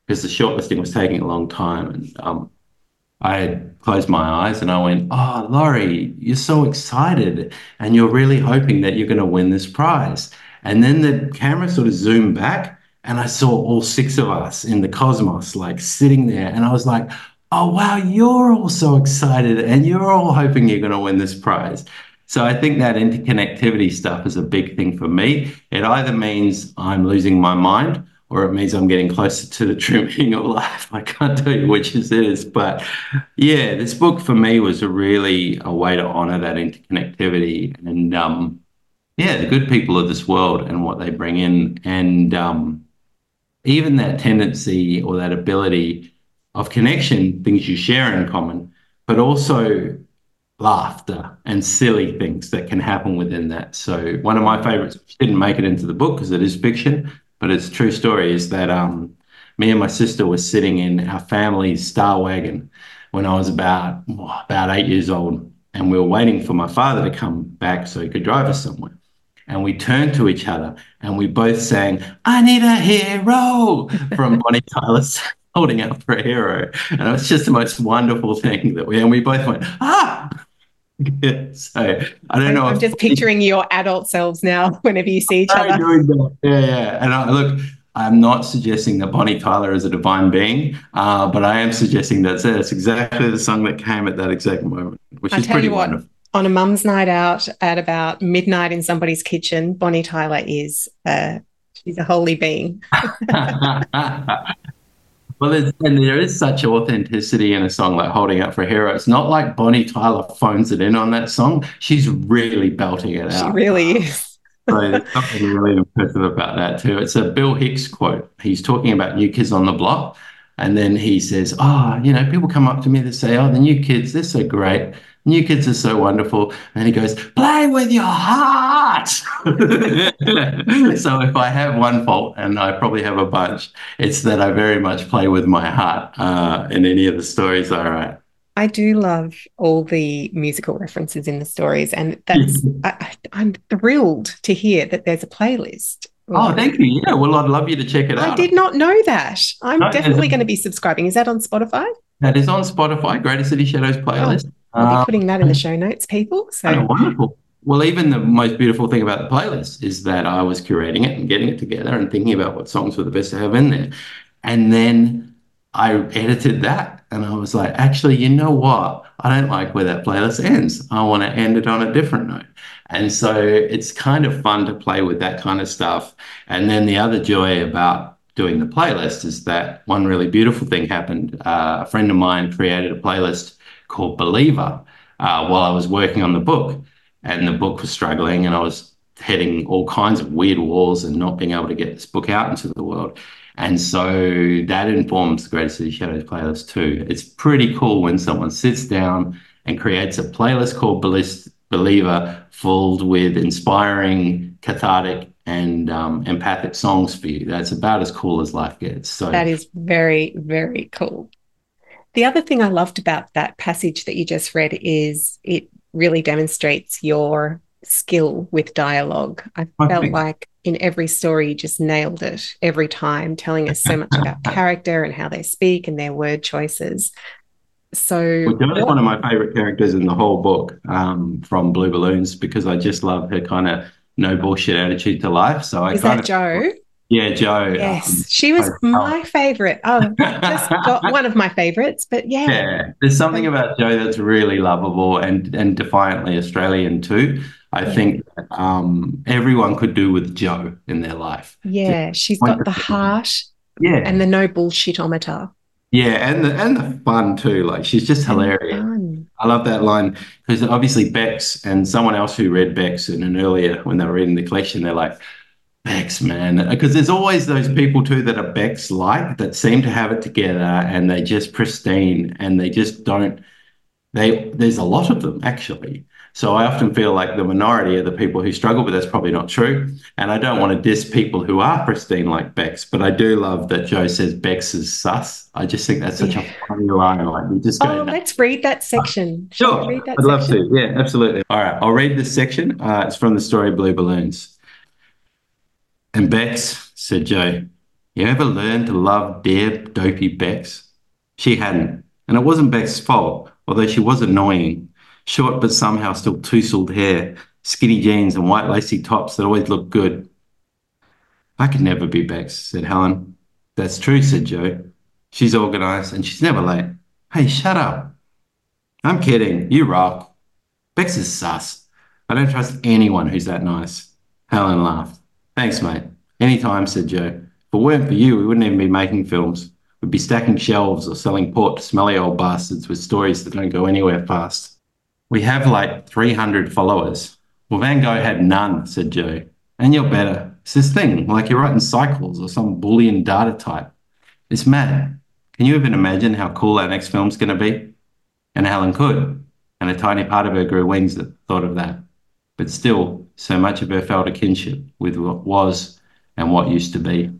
because the shortlisting was taking a long time. And um, I closed my eyes and I went, Oh, Laurie, you're so excited and you're really hoping that you're going to win this prize. And then the camera sort of zoomed back and I saw all six of us in the cosmos, like sitting there. And I was like, Oh, wow, you're all so excited and you're all hoping you're going to win this prize. So I think that interconnectivity stuff is a big thing for me. It either means I'm losing my mind or it means I'm getting closer to the true [LAUGHS] meaning of life. I can't tell you which it is, but yeah, this book for me was a really a way to honor that interconnectivity and um, yeah, the good people of this world and what they bring in, and um, even that tendency or that ability of connection, things you share in common, but also laughter and silly things that can happen within that. So one of my favorites, which didn't make it into the book because it is fiction, but it's a true story, is that um, me and my sister were sitting in our family's star wagon when I was about about eight years old, and we were waiting for my father to come back so he could drive us somewhere. And we turned to each other and we both sang, I need a hero from [LAUGHS] Bonnie Tyler's holding out for a hero. And it was just the most wonderful thing that we, and we both went, ah, [LAUGHS] so I don't know. I'm just picturing your adult selves now [LAUGHS] whenever you see each other. Doing that. Yeah, yeah. And I, look, I'm not suggesting that Bonnie Tyler is a divine being, uh, but I am suggesting that that's exactly the song that came at that exact moment, which I is pretty what, wonderful. On a mum's night out at about midnight in somebody's kitchen, Bonnie Tyler is uh, she's a holy being. [LAUGHS] Well, and there is such authenticity in a song like Holding Out for a Hero. It's not like Bonnie Tyler phones it in on that song. She's really belting it out. She really uh, is. so there's something really impressive about that too. It's a Bill Hicks quote. He's talking about New Kids on the Block. And then he says, Oh, you know, people come up to me that say, Oh, the new kids, they're so great. New kids are so wonderful. And he goes, Play with your heart. [LAUGHS] so if I have one fault, and I probably have a bunch, it's that I very much play with my heart uh, in any of the stories I write. I do love all the musical references in the stories, and that's [LAUGHS] I, am thrilled to hear that there's a playlist. Oh, thank you. Yeah, well, I'd love you to check it I out. I did not know that. I'm no, definitely going to be subscribing. Is that on Spotify? That is on Spotify. Greater City Shadows playlist. Oh, I'll be uh, putting that in the show notes, people. So oh, wonderful. Well, even the most beautiful thing about the playlist is that I was curating it and getting it together and thinking about what songs were the best to have in there, and then I edited that and I was like, actually, you know what? I don't like where that playlist ends. I want to end it on a different note. And so it's kind of fun to play with that kind of stuff. And then the other joy about doing the playlist is that one really beautiful thing happened. Uh, a friend of mine created a playlist called Believer uh, while I was working on the book. And the book was struggling, and I was hitting all kinds of weird walls and not being able to get this book out into the world. And so that informs the Greater City Shadows playlist too. It's pretty cool when someone sits down and creates a playlist called Believer, filled with inspiring, cathartic, and um, empathic songs for you. That's about as cool as life gets. So that is very, very cool. The other thing I loved about that passage that you just read is it really demonstrates your skill with dialogue. I felt like in every story, you just nailed it every time, telling us so much about [LAUGHS] character and how they speak and their word choices. So, well, Jo's one of my favorite characters in the whole book um, from Blue Balloons because I just love her kind of no bullshit attitude to life. So I is kind that of, Jo? Yeah, Jo. Yes, um, she was my favorite. Oh, just got [LAUGHS] one of my favorites, but yeah. Yeah, there's something about Jo that's really lovable and and defiantly Australian too. I yeah. think um, everyone could do with Jo in their life. Yeah, she's got the heart. Yeah, and the no bullshitometer. Yeah, and the and the fun too. Like she's just hilarious. I love that line because obviously Bex and someone else who read Bex in an earlier when they were reading the collection, they're like, Bex, man, because there's always those people too that are Bex like that seem to have it together and they just pristine and they just don't. They there's a lot of them actually, so I often feel like the minority are the people who struggle, but that's probably not true. And I don't want to diss people who are pristine like Bex, but I do love that Jo says Bex is sus. I just think that's such a funny line. Like we just go. Oh, let's read that section. Shall sure, that I'd section? love to. Yeah, absolutely. All right, I'll read this section. Uh, it's from the story Blue Balloons. And Bex said, Jo, you ever learned to love dear dopey Bex? She hadn't, and it wasn't Bex's fault, although she was annoying short but somehow still tousled hair, skinny jeans, and white lacy tops that always looked good. I could never be Bex, said Helen. That's true, said Jo. She's organized and she's never late. Hey, shut up. I'm kidding. You rock. Bex is sus. I don't trust anyone who's that nice. Helen laughed. Thanks, mate. Anytime, said Jo. If it weren't for you, we wouldn't even be making films. We'd be stacking shelves or selling port to smelly old bastards with stories that don't go anywhere fast. We have like 300 followers. Well, Van Gogh had none, said Jo. And you're better. It's this thing, like you're writing cycles or some Boolean data type. It's mad. Can you even imagine how cool our next film's going to be? And Helen could. And a tiny part of her grew wings that thought of that. But still, so much of her felt a kinship with what was and what used to be.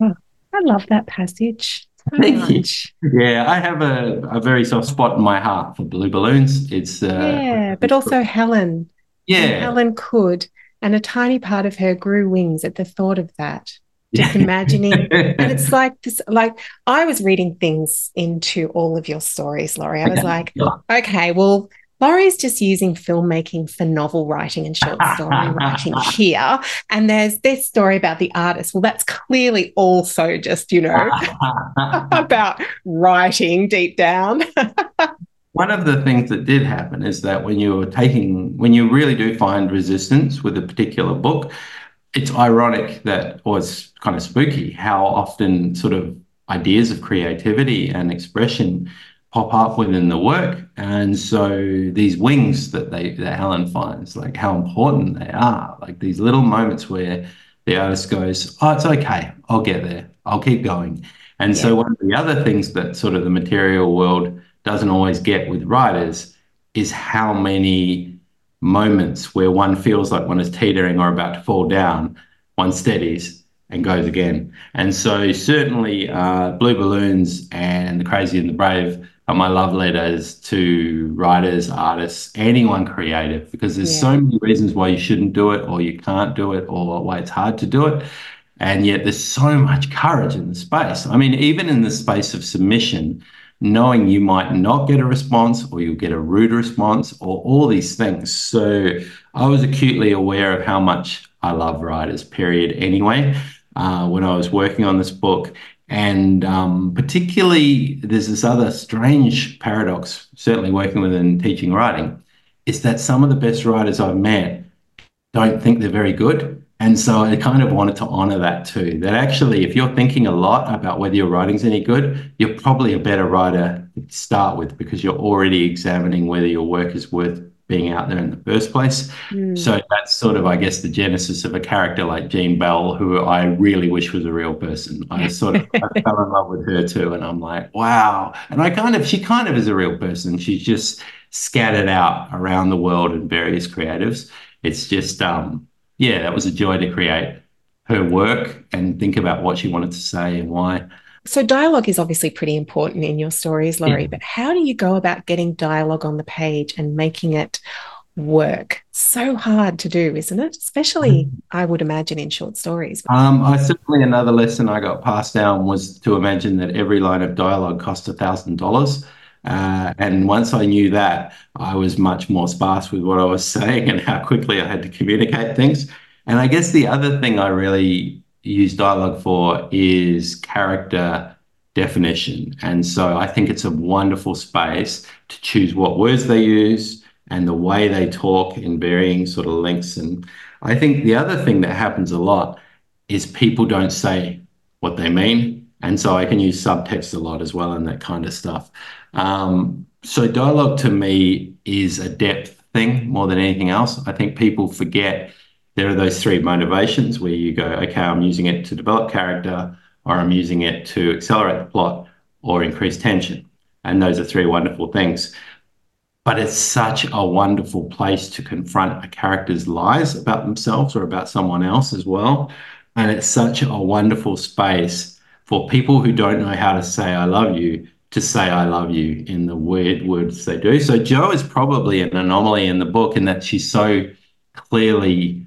Oh, I love that passage. Thank much. you. Yeah, I have a, a very soft spot in my heart for blue balloons. It's uh, yeah, but also Helen. Yeah, and Helen could, and a tiny part of her grew wings at the thought of that. Just imagining, and it's [LAUGHS] like this. Like I was reading things into all of your stories, Laurie. I was like, okay, well, Laurie's just using filmmaking for novel writing and short story [LAUGHS] writing here. And there's this story about the artist. Well, that's clearly also just, you know, [LAUGHS] about writing deep down. [LAUGHS] One of the things that did happen is that when you're taking, when you really do find resistance with a particular book, it's ironic that, or it's kind of spooky, how often sort of ideas of creativity and expression pop up within the work. And so these wings that they that Helen finds, like how important they are, like these little moments where the artist goes, Oh, it's okay, I'll get there, I'll keep going. And yeah. so, one of the other things that sort of the material world doesn't always get with writers is how many moments where one feels like one is teetering or about to fall down, one steadies and goes again. And so, certainly, uh, Blue Balloons and The Crazy and the Brave are my love letters to writers, artists, anyone creative, because there's yeah. so many reasons why you shouldn't do it or you can't do it or why it's hard to do it. And yet, there's so much courage in the space. I mean, even in the space of submission, knowing you might not get a response or you'll get a rude response or all these things. So I was acutely aware of how much I love writers, period, anyway, uh, when I was working on this book. And um, particularly, there's this other strange paradox, certainly working within teaching writing, is that some of the best writers I've met don't think they're very good. And so I kind of wanted to honor that too. That actually, if you're thinking a lot about whether your writing's any good, you're probably a better writer to start with because you're already examining whether your work is worth being out there in the first place. Mm. So that's sort of, I guess, the genesis of a character like Jean Bell, who I really wish was a real person. I [LAUGHS] sort of I fell in love with her too. And I'm like, wow. And I kind of, she kind of is a real person. She's just scattered out around the world in various creatives. It's just, um, yeah, that was a joy to create her work and think about what she wanted to say and why. So, dialogue is obviously pretty important in your stories, Laurie, but how do you go about getting dialogue on the page and making it work? So hard to do, isn't it? Especially, mm-hmm. I would imagine, in short stories. Um, I certainly another lesson I got passed down was to imagine that every line of dialogue cost a thousand dollars. Uh, and once I knew that, I was much more sparse with what I was [LAUGHS] saying and how quickly I had to communicate things. And I guess the other thing I really use dialogue for is character definition. And so I think it's a wonderful space to choose what words they use and the way they talk in varying sort of lengths. And I think the other thing that happens a lot is people don't say what they mean. And so I can use subtext a lot as well and that kind of stuff. Um, so dialogue to me is a depth thing more than anything else. I think people forget there are those three motivations where you go, okay, I'm using it to develop character, or I'm using it to accelerate the plot, or increase tension. And those are three wonderful things. But it's such a wonderful place to confront a character's lies about themselves or about someone else as well. And it's such a wonderful space for people who don't know how to say, I love you, to say I love you in the weird words they do. So Jo is probably an anomaly in the book in that she's so clearly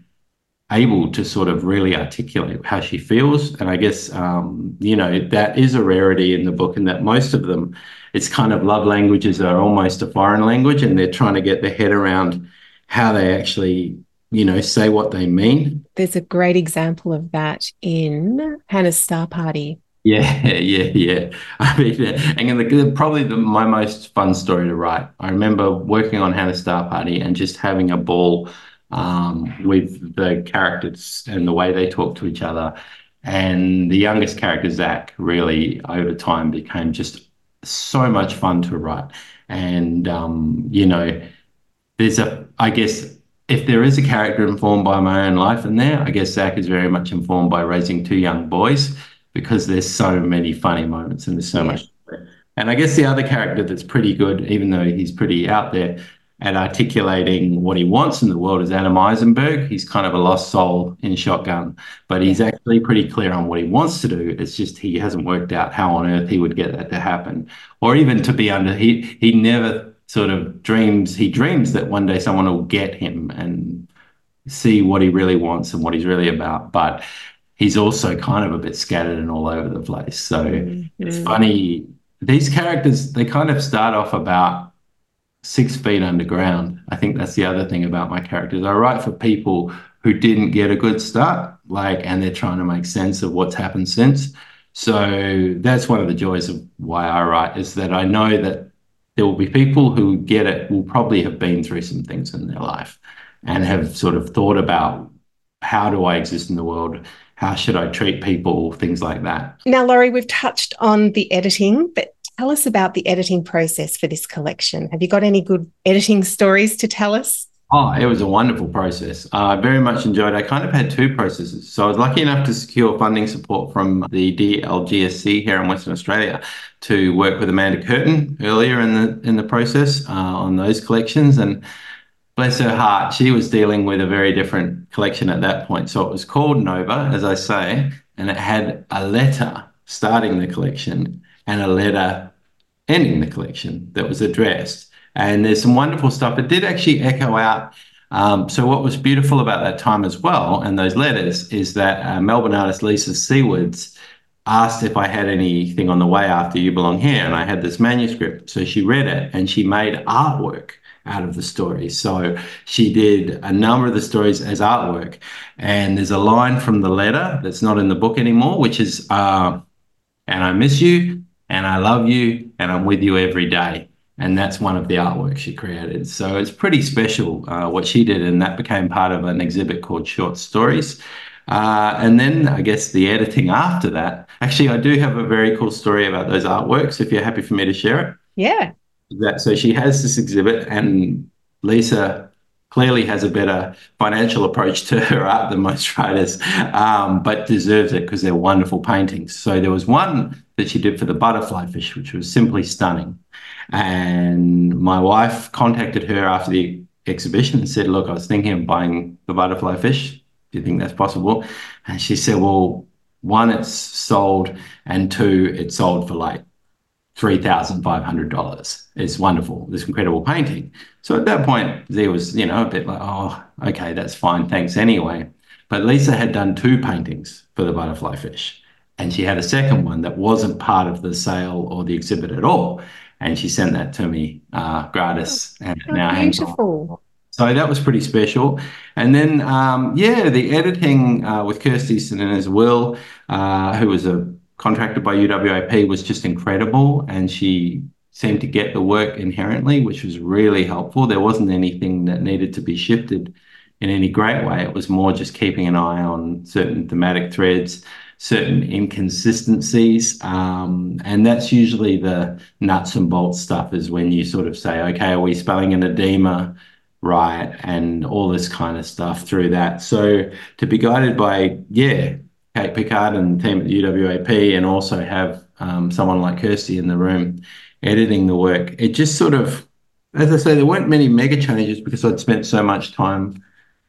able to sort of really articulate how she feels. And I guess, um, you know, that is a rarity in the book, and that most of them, it's kind of love languages are almost a foreign language, and they're trying to get their head around how they actually, you know, say what they mean. There's a great example of that in Hannah's Star Party. Yeah, [LAUGHS] yeah, yeah. [LAUGHS] I mean, and the, probably the, my most fun story to write. I remember working on Hannah Star Party and just having a ball um, with the characters and the way they talk to each other. And the youngest character, Zach, really over time became just so much fun to write. And, um, you know, there's a, I guess, if there is a character informed by my own life in there, I guess Zach is very much informed by raising two young boys because there's so many funny moments and there's so yeah. much. And I guess the other character that's pretty good, even though he's pretty out there at articulating what he wants in the world, is Adam Eisenberg. He's kind of a lost soul in Shotgun, but he's actually pretty clear on what he wants to do. It's just he hasn't worked out how on earth he would get that to happen, or even to be under. He he never sort of dreams. He dreams that one day someone will get him and see what he really wants and what he's really about, but he's also kind of a bit scattered and all over the place. So mm-hmm. it's funny. These characters, they kind of start off about six feet underground. I think that's the other thing about my characters. I write for people who didn't get a good start, like, and they're trying to make sense of what's happened since. So that's one of the joys of why I write is that I know that there will be people who get it will probably have been through some things in their life and have sort of thought about how do I exist in the world how should I treat people, things like that. Now, Laurie, we've touched on the editing, but tell us about the editing process for this collection. Have you got any good editing stories to tell us? Oh, it was a wonderful process. Uh, I very much enjoyed it. I kind of had two processes. So I was lucky enough to secure funding support from the DLGSC here in Western Australia to work with Amanda Curtin earlier in the in the process uh, on those collections. And bless her heart, she was dealing with a very different collection at that point. So it was called Nova, as I say, and it had a letter starting the collection and a letter ending the collection that was addressed and there's some wonderful stuff. It did actually echo out. Um, so what was beautiful about that time as well, and those letters, is that uh, Melbourne artist Lisa Seawards asked if I had anything on the way after You Belong Here, and I had this manuscript. So she read it and she made artwork out of the stories. So she did a number of the stories as artwork. And there's a line from the letter that's not in the book anymore, which is, uh, and I miss you, and I love you, and I'm with you every day and that's one of the artworks she created. So it's pretty special uh, what she did, and that became part of an exhibit called Short Stories. Uh, and then I guess the editing after that. Actually, I do have a very cool story about those artworks. If you're happy for me to share it. Yeah. That so she has this exhibit, and Lisa clearly has a better financial approach to her art than most writers, um, but deserves it because they're wonderful paintings. So there was one that she did for the butterfly fish, which was simply stunning. And my wife contacted her after the exhibition and said, Look, I was thinking of buying the butterfly fish. Do you think that's possible? And she said, Well, one, it's sold, and two, it's sold for like $3,500. It's wonderful, this incredible painting. So at that point, there was, you know, a bit like, oh, okay, that's fine, thanks anyway. But Lisa had done two paintings for the butterfly fish, and she had a second one that wasn't part of the sale or the exhibit at all and she sent that to me uh, gratis. And oh, now beautiful. So that was pretty special. And then, um, yeah, the editing uh, with Kirsty Sinin as well, uh, who was a contractor by UWAP, was just incredible. And she seemed to get the work inherently, which was really helpful. There wasn't anything that needed to be shifted in any great way. It was more just keeping an eye on certain thematic threads certain inconsistencies. Um, and that's usually the nuts and bolts stuff is when you sort of say, okay, are we spelling an edema right? And all this kind of stuff through that. So to be guided by, yeah, Kate Pickard and the team at UWAP and also have um, someone like Kirsty in the room editing the work, it just sort of, as I say, there weren't many mega changes because I'd spent so much time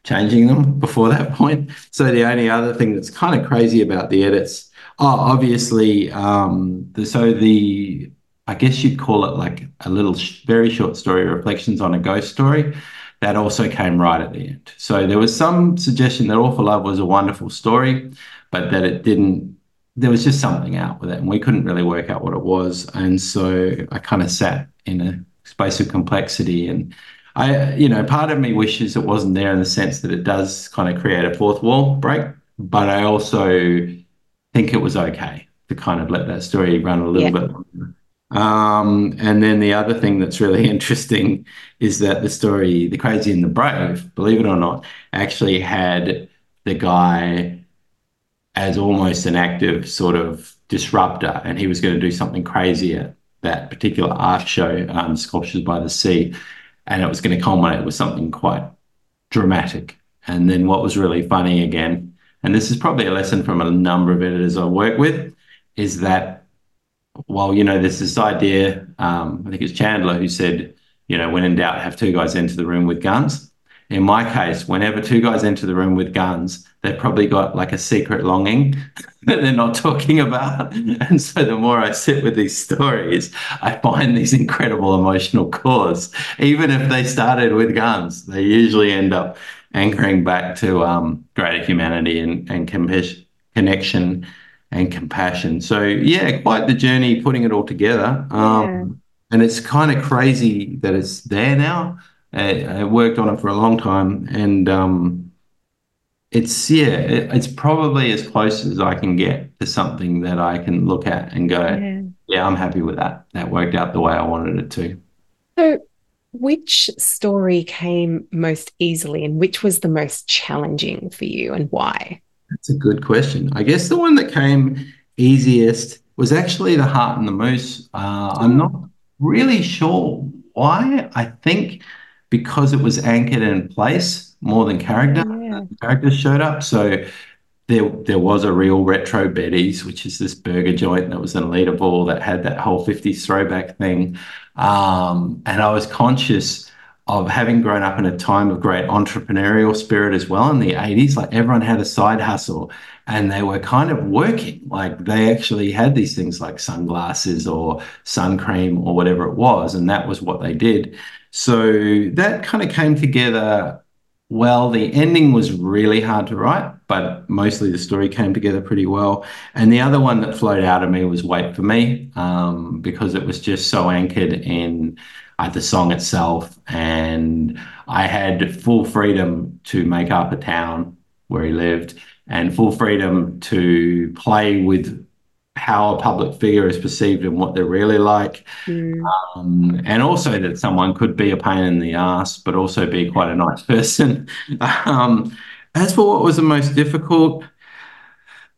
changing them before that [LAUGHS] point. So the only other thing that's kind of crazy about the edits, oh, obviously, um, the, so the I guess you'd call it like a little sh- very short story, reflections on a ghost story. That also came right at the end. So there was some suggestion that for Love was a wonderful story, but that it didn't. There was just something out with it, and we couldn't really work out what it was. And so I kind of sat in a space of complexity and I, you know, part of me wishes it wasn't there in the sense that it does kind of create a fourth wall break, but I also think it was okay to kind of let that story run a little yeah. bit longer. Um, and then the other thing that's really [LAUGHS] interesting is that the story, The Crazy and the Brave, believe it or not, actually had the guy as almost an active sort of disruptor, and he was going to do something crazy at that particular art show, um, Sculptures by the Sea and it was going to culminate with something quite dramatic. And then what was really funny again, and this is probably a lesson from a number of editors I work with, is that while you know there's this idea, um, I think it's Chandler who said, you know, when in doubt, have two guys enter the room with guns. In my case, whenever two guys enter the room with guns, they've probably got like a secret longing [LAUGHS] that they're not talking about. And so the more I sit with these stories, I find these incredible emotional cores. Even if they started with guns, they usually end up anchoring back to um, greater humanity and, and connection and compassion. So yeah, quite the journey putting it all together. Um, yeah. And it's kind of crazy that it's there now. I, I, worked on it for a long time, and um, it's yeah, it, it's probably as close as I can get to something that I can look at and go, yeah. yeah, I'm happy with that. That worked out the way I wanted it to. So, which story came most easily, and which was the most challenging for you, and why? That's a good question. I guess the one that came easiest was actually the Heart and the Moose. Uh, I'm not really sure why. I think because it was anchored in place more than character. Yeah. Characters showed up. So there, there was a real retro Betty's, which is this burger joint that was in Leederville that had that whole 50s throwback thing. Um, and I was conscious of having grown up in a time of great entrepreneurial spirit as well in the 80s. Like everyone had a side hustle and they were kind of working. Like they actually had these things like sunglasses or sun cream or whatever it was. And that was what they did. So that kind of came together well. The ending was really hard to write, but mostly the story came together pretty well. And the other one that flowed out of me was Wait for Me, um, because it was just so anchored in uh, the song itself. And I had full freedom to make up a town where he lived and full freedom to play with how a public figure is perceived and what they're really like. Mm. Um, and also that someone could be a pain in the ass, but also be quite a nice person. [LAUGHS] um, as for what was the most difficult,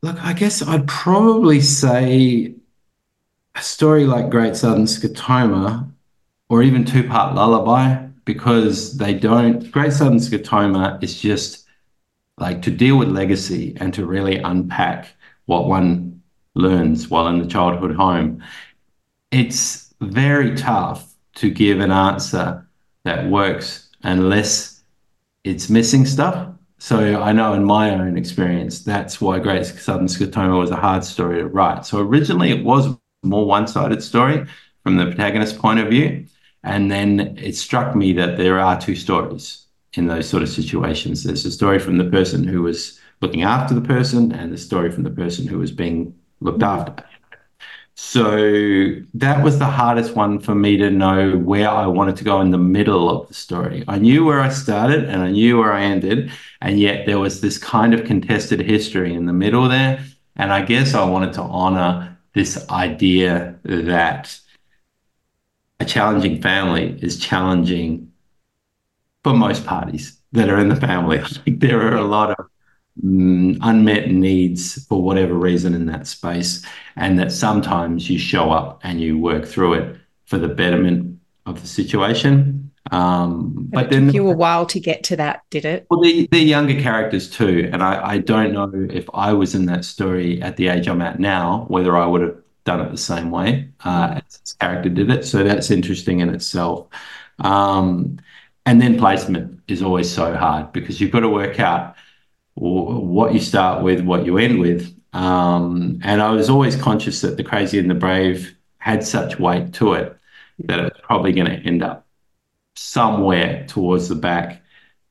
look, I guess I'd probably say a story like Great Southern Scotoma or even Two Part Lullaby, because they don't, Great Southern Scotoma is just like to deal with legacy and to really unpack what one learns while in the childhood home. It's very tough to give an answer that works unless it's missing stuff. So I know in my own experience, that's why Great Southern Scotoma was a hard story to write. So originally it was more one-sided story from the protagonist's point of view. And then it struck me that there are two stories in those sort of situations. There's a story from the person who was looking after the person and the story from the person who was being looked after. So that was the hardest one for me to know where I wanted to go in the middle of the story. I knew where I started and I knew where I ended, and yet there was this kind of contested history in the middle there. And I guess I wanted to honor this idea that a challenging family is challenging for most parties that are in the family. [LAUGHS] There are a lot of unmet needs for whatever reason in that space, and that sometimes you show up and you work through it for the betterment of the situation. Um, but, but then took you a while to get to that, did it? Well, the, the younger characters too, and I, I don't know if I was in that story at the age I'm at now, whether I would have done it the same way uh, mm. as this character did it. So that's interesting in itself. Um, and then placement is always so hard because you've got to work out what you start with, what you end with. Um, and I was always conscious that the crazy and the brave had such weight to it that it was probably going to end up somewhere towards the back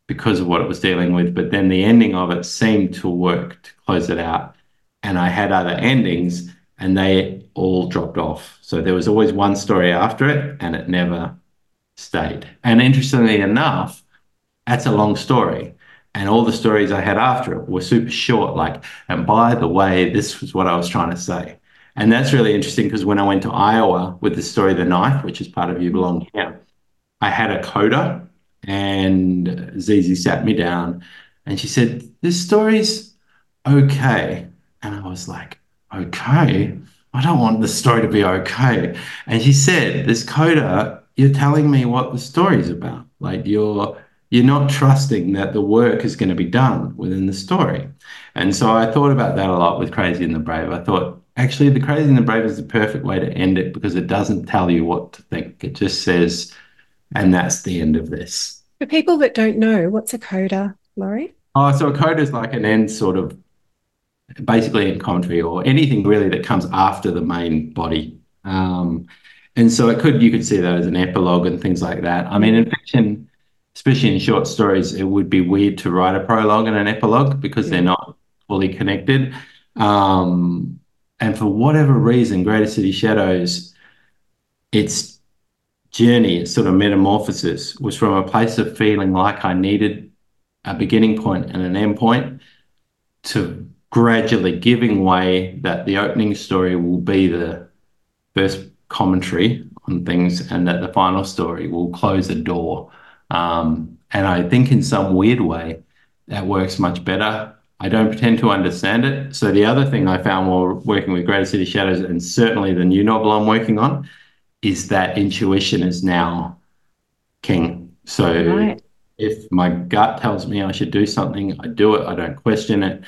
because of what it was dealing with. But then the ending of it seemed to work to close it out. And I had other endings and they all dropped off. So there was always one story after it and it never stayed. And interestingly enough, that's a long story. And all the stories I had after it were super short, like, and by the way, this was what I was trying to say. And that's really interesting because when I went to Iowa with the story of The Knife, which is part of You Belong Here, I had a coda and Zizi sat me down and she said, This story's okay. And I was like, okay. I don't want the story to be okay. And she said, This coda, you're telling me what the story's about. Like you're you're not trusting that the work is going to be done within the story. And so I thought about that a lot with Crazy and the Brave. I thought, actually, the Crazy and the Brave is the perfect way to end it because it doesn't tell you what to think. It just says, and that's the end of this. For people that don't know, what's a coda, Laurie? Oh, so a coda is like an end sort of basically in commentary or anything really that comes after the main body. Um, and so it could you could see that as an epilogue and things like that. I mean, in fiction, especially in short stories, it would be weird to write a prologue and an epilogue because they're not fully connected. Um, and for whatever reason, Greater City Shadows, its journey, its sort of metamorphosis, was from a place of feeling like I needed a beginning point and an end point to gradually giving way that the opening story will be the first commentary on things and that the final story will close a door. Um, and I think in some weird way that works much better. I don't pretend to understand it. So the other thing I found while working with Greater City Shadows and certainly the new novel I'm working on is that intuition is now king. So right. if my gut tells me I should do something, I do it. I don't question it.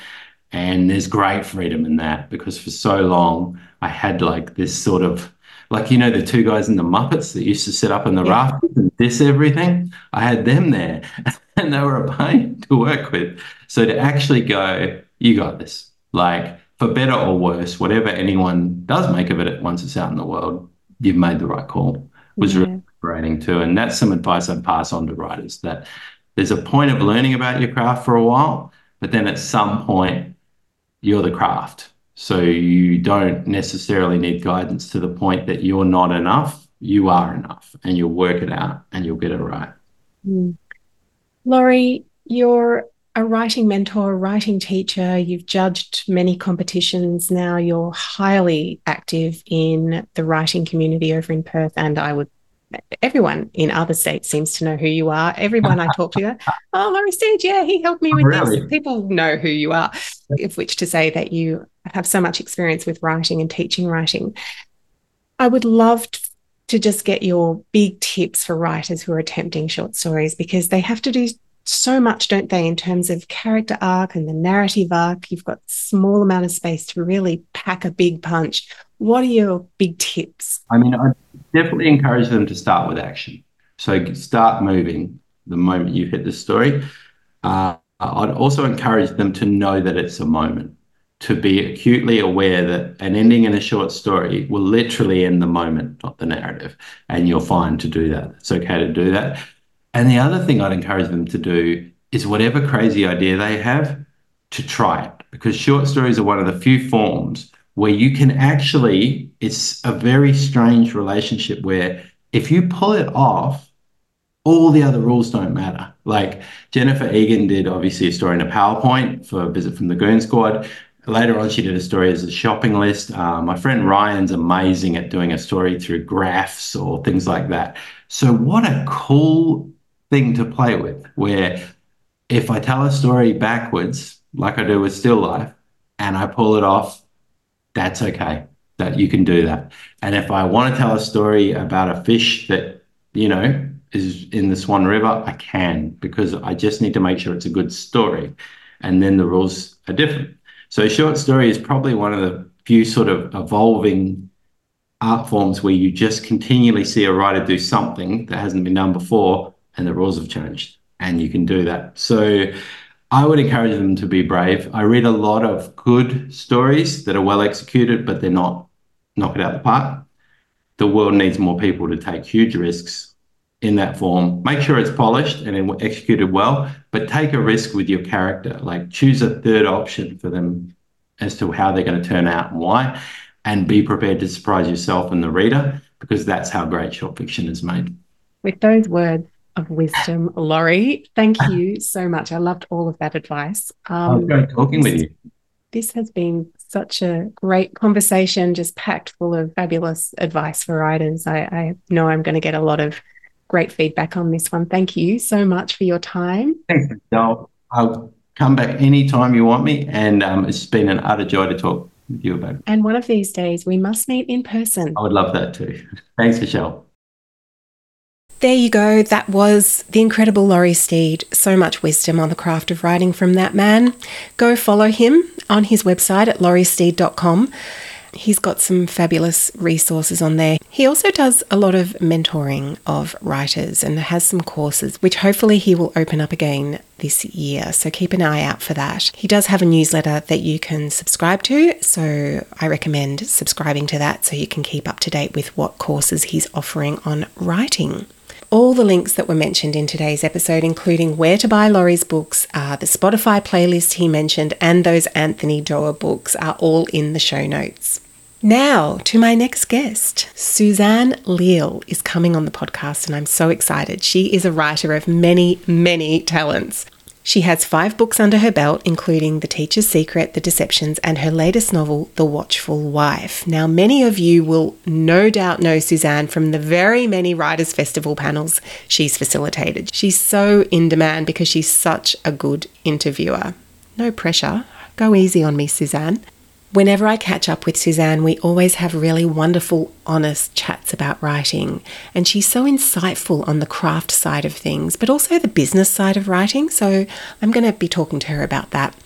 And there's great freedom in that because for so long I had like this sort of like you know the two guys in the Muppets that used to sit up in the yeah. rafters and diss everything. I had them there, [LAUGHS] and they were a pain [LAUGHS] to work with. So to actually go, you got this. Like for better or worse, whatever anyone does make of it once it's out in the world, you've made the right call. Was yeah. really liberating too, and that's some advice I'd pass on to writers that there's a point of learning about your craft for a while, but then at some point you're the craft so you don't necessarily need guidance to the point that you're not enough. You are enough and you'll work it out and you'll get it right. Mm. Laurie, you're a writing mentor, writing teacher. You've judged many competitions now. You're highly active in the writing community over in Perth, and I would everyone in other states seems to know who you are. Everyone I talk to, [LAUGHS] oh, Laurie Steed, yeah, he helped me with really? this. People know who you are, of which to say that you have so much experience with writing and teaching writing. I would love to just get your big tips for writers who are attempting short stories because they have to do so much, don't they, in terms of character arc and the narrative arc? You've got small amount of space to really pack a big punch. What are your big tips? I mean, I definitely encourage them to start with action. So start moving the moment you hit the story. Uh, I'd also encourage them to know that it's a moment, to be acutely aware that an ending in a short story will literally end the moment, not the narrative. And you're fine to do that. It's okay to do that. And the other thing I'd encourage them to do is whatever crazy idea they have, to try it. Because short stories are one of the few forms where you can actually, it's a very strange relationship where if you pull it off, all the other rules don't matter. Like Jennifer Egan did obviously a story in a PowerPoint for a visit from the Goon Squad. Later on, she did a story as a shopping list. Uh, my friend Ryan's amazing at doing a story through graphs or things like that. So, what a cool thing to play with, where if I tell a story backwards, like I do with still life, and I pull it off that's okay. That you can do that. And if I want to tell a story about a fish that, you know, is in the Swan River, I can because I just need to make sure it's a good story. And then the rules are different. So short story is probably one of the few sort of evolving art forms where you just continually see a writer do something that hasn't been done before and the rules have changed and you can do that. So I would encourage them to be brave. I read a lot of good stories that are well executed, but they're not knock it out of the park. The world needs more people to take huge risks in that form. Make sure it's polished and executed well, but take a risk with your character. Like choose a third option for them as to how they're going to turn out and why, and be prepared to surprise yourself and the reader because that's how great short fiction is made. With those words, of wisdom, Laurie. Thank you so much. I loved all of that advice. Um, was great talking this, with you. This has been such a great conversation, just packed full of fabulous advice for writers. I, I know I'm going to get a lot of great feedback on this one. Thank you so much for your time. Thanks, I'll, I'll come back anytime you want me. And um, it's been an utter joy to talk with you about it. And one of these days, we must meet in person. I would love that too. Thanks, Michelle. There you go. That was the incredible Laurie Steed. So much wisdom on the craft of writing from that man. Go follow him on his website at lauriesteed.com. He's got some fabulous resources on there. He also does a lot of mentoring of writers and has some courses, which hopefully he will open up again this year. So keep an eye out for that. He does have a newsletter that you can subscribe to. So I recommend subscribing to that so you can keep up to date with what courses he's offering on writing all the links that were mentioned in today's episode, including where to buy Laurie's books, uh, the Spotify playlist he mentioned, and those Anthony Doerr books, are all in the show notes. Now, to my next guest. Suzanne Leal is coming on the podcast, and I'm so excited. She is a writer of many, many talents. She has five books under her belt, including The Teacher's Secret, The Deceptions, and her latest novel, The Watchful Wife. Now, many of you will no doubt know Suzanne from the very many Writers' Festival panels she's facilitated. She's so in demand because she's such a good interviewer. No pressure. Go easy on me, Suzanne. Whenever I catch up with Suzanne, we always have really wonderful, honest chats about writing. And she's so insightful on the craft side of things, but also the business side of writing. So I'm going to be talking to her about that.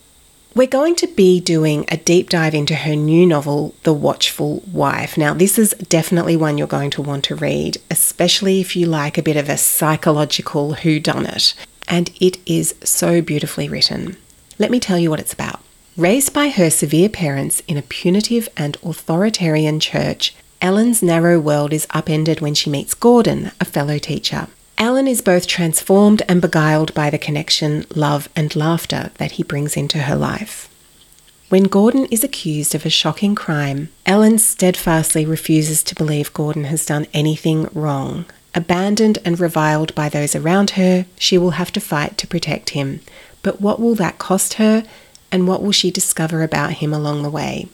We're going to be doing a deep dive into her new novel, The Watchful Wife. Now, this is definitely one you're going to want to read, especially if you like a bit of a psychological whodunit. And it is so beautifully written. Let me tell you what it's about. Raised by her severe parents in a punitive and authoritarian church, Ellen's narrow world is upended when she meets Gordon, a fellow teacher. Ellen is both transformed and beguiled by the connection, love, and laughter that he brings into her life. When Gordon is accused of a shocking crime, Ellen steadfastly refuses to believe Gordon has done anything wrong. Abandoned and reviled by those around her, she will have to fight to protect him. But what will that cost her and what will she discover about him along the way?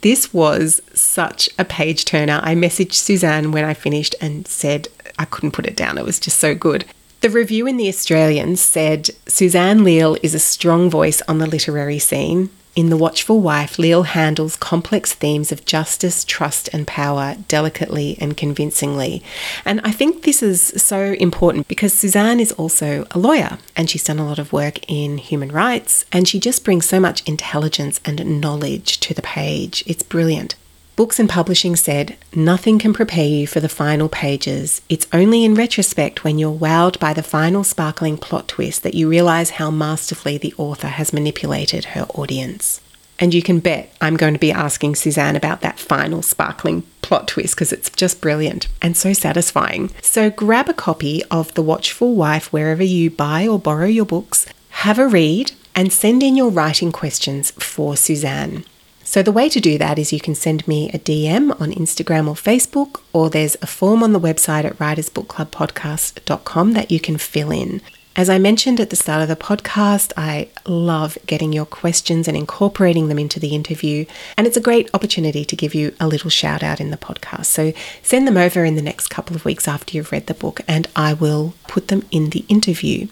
This was such a page turner. I messaged Suzanne when I finished and said I couldn't put it down. It was just so good. The review in The Australian said Suzanne Leal is a strong voice on the literary scene. In The Watchful Wife, Leal handles complex themes of justice, trust, and power delicately and convincingly. And I think this is so important because Suzanne is also a lawyer and she's done a lot of work in human rights and she just brings so much intelligence and knowledge to the page. It's brilliant. Books and Publishing said, Nothing can prepare you for the final pages. It's only in retrospect when you're wowed by the final sparkling plot twist that you realise how masterfully the author has manipulated her audience. And you can bet I'm going to be asking Suzanne about that final sparkling plot twist because it's just brilliant and so satisfying. So grab a copy of The Watchful Wife wherever you buy or borrow your books, have a read, and send in your writing questions for Suzanne. So, the way to do that is you can send me a DM on Instagram or Facebook, or there's a form on the website at writersbookclubpodcast.com that you can fill in. As I mentioned at the start of the podcast, I love getting your questions and incorporating them into the interview, and it's a great opportunity to give you a little shout out in the podcast. So send them over in the next couple of weeks after you've read the book, and I will put them in the interview.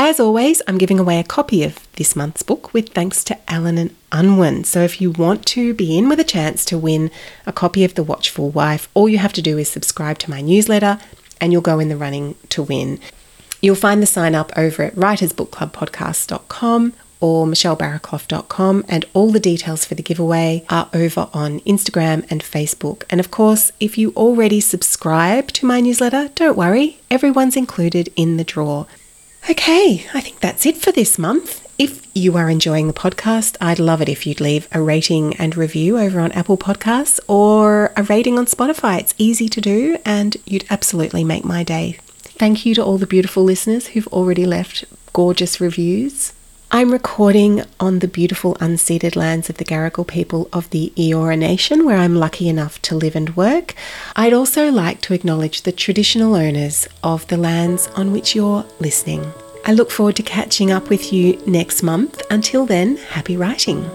As always, I'm giving away a copy of this month's book with thanks to Allen and Unwin. So if you want to be in with a chance to win a copy of The Watchful Wife, all you have to do is subscribe to my newsletter and you'll go in the running to win. You'll find the sign up over at writersbookclubpodcast.com or michellebarraclough.com, and all the details for the giveaway are over on Instagram and Facebook. And of course, if you already subscribe to my newsletter, don't worry, everyone's included in the draw. Okay, I think that's it for this month. If you are enjoying the podcast, I'd love it if you'd leave a rating and review over on Apple Podcasts or a rating on Spotify. It's easy to do and you'd absolutely make my day. Thank you to all the beautiful listeners who've already left gorgeous reviews. I'm recording on the beautiful unceded lands of the Gadigal people of the Eora Nation, where I'm lucky enough to live and work. I'd also like to acknowledge the traditional owners of the lands on which you're listening. I look forward to catching up with you next month. Until then, happy writing.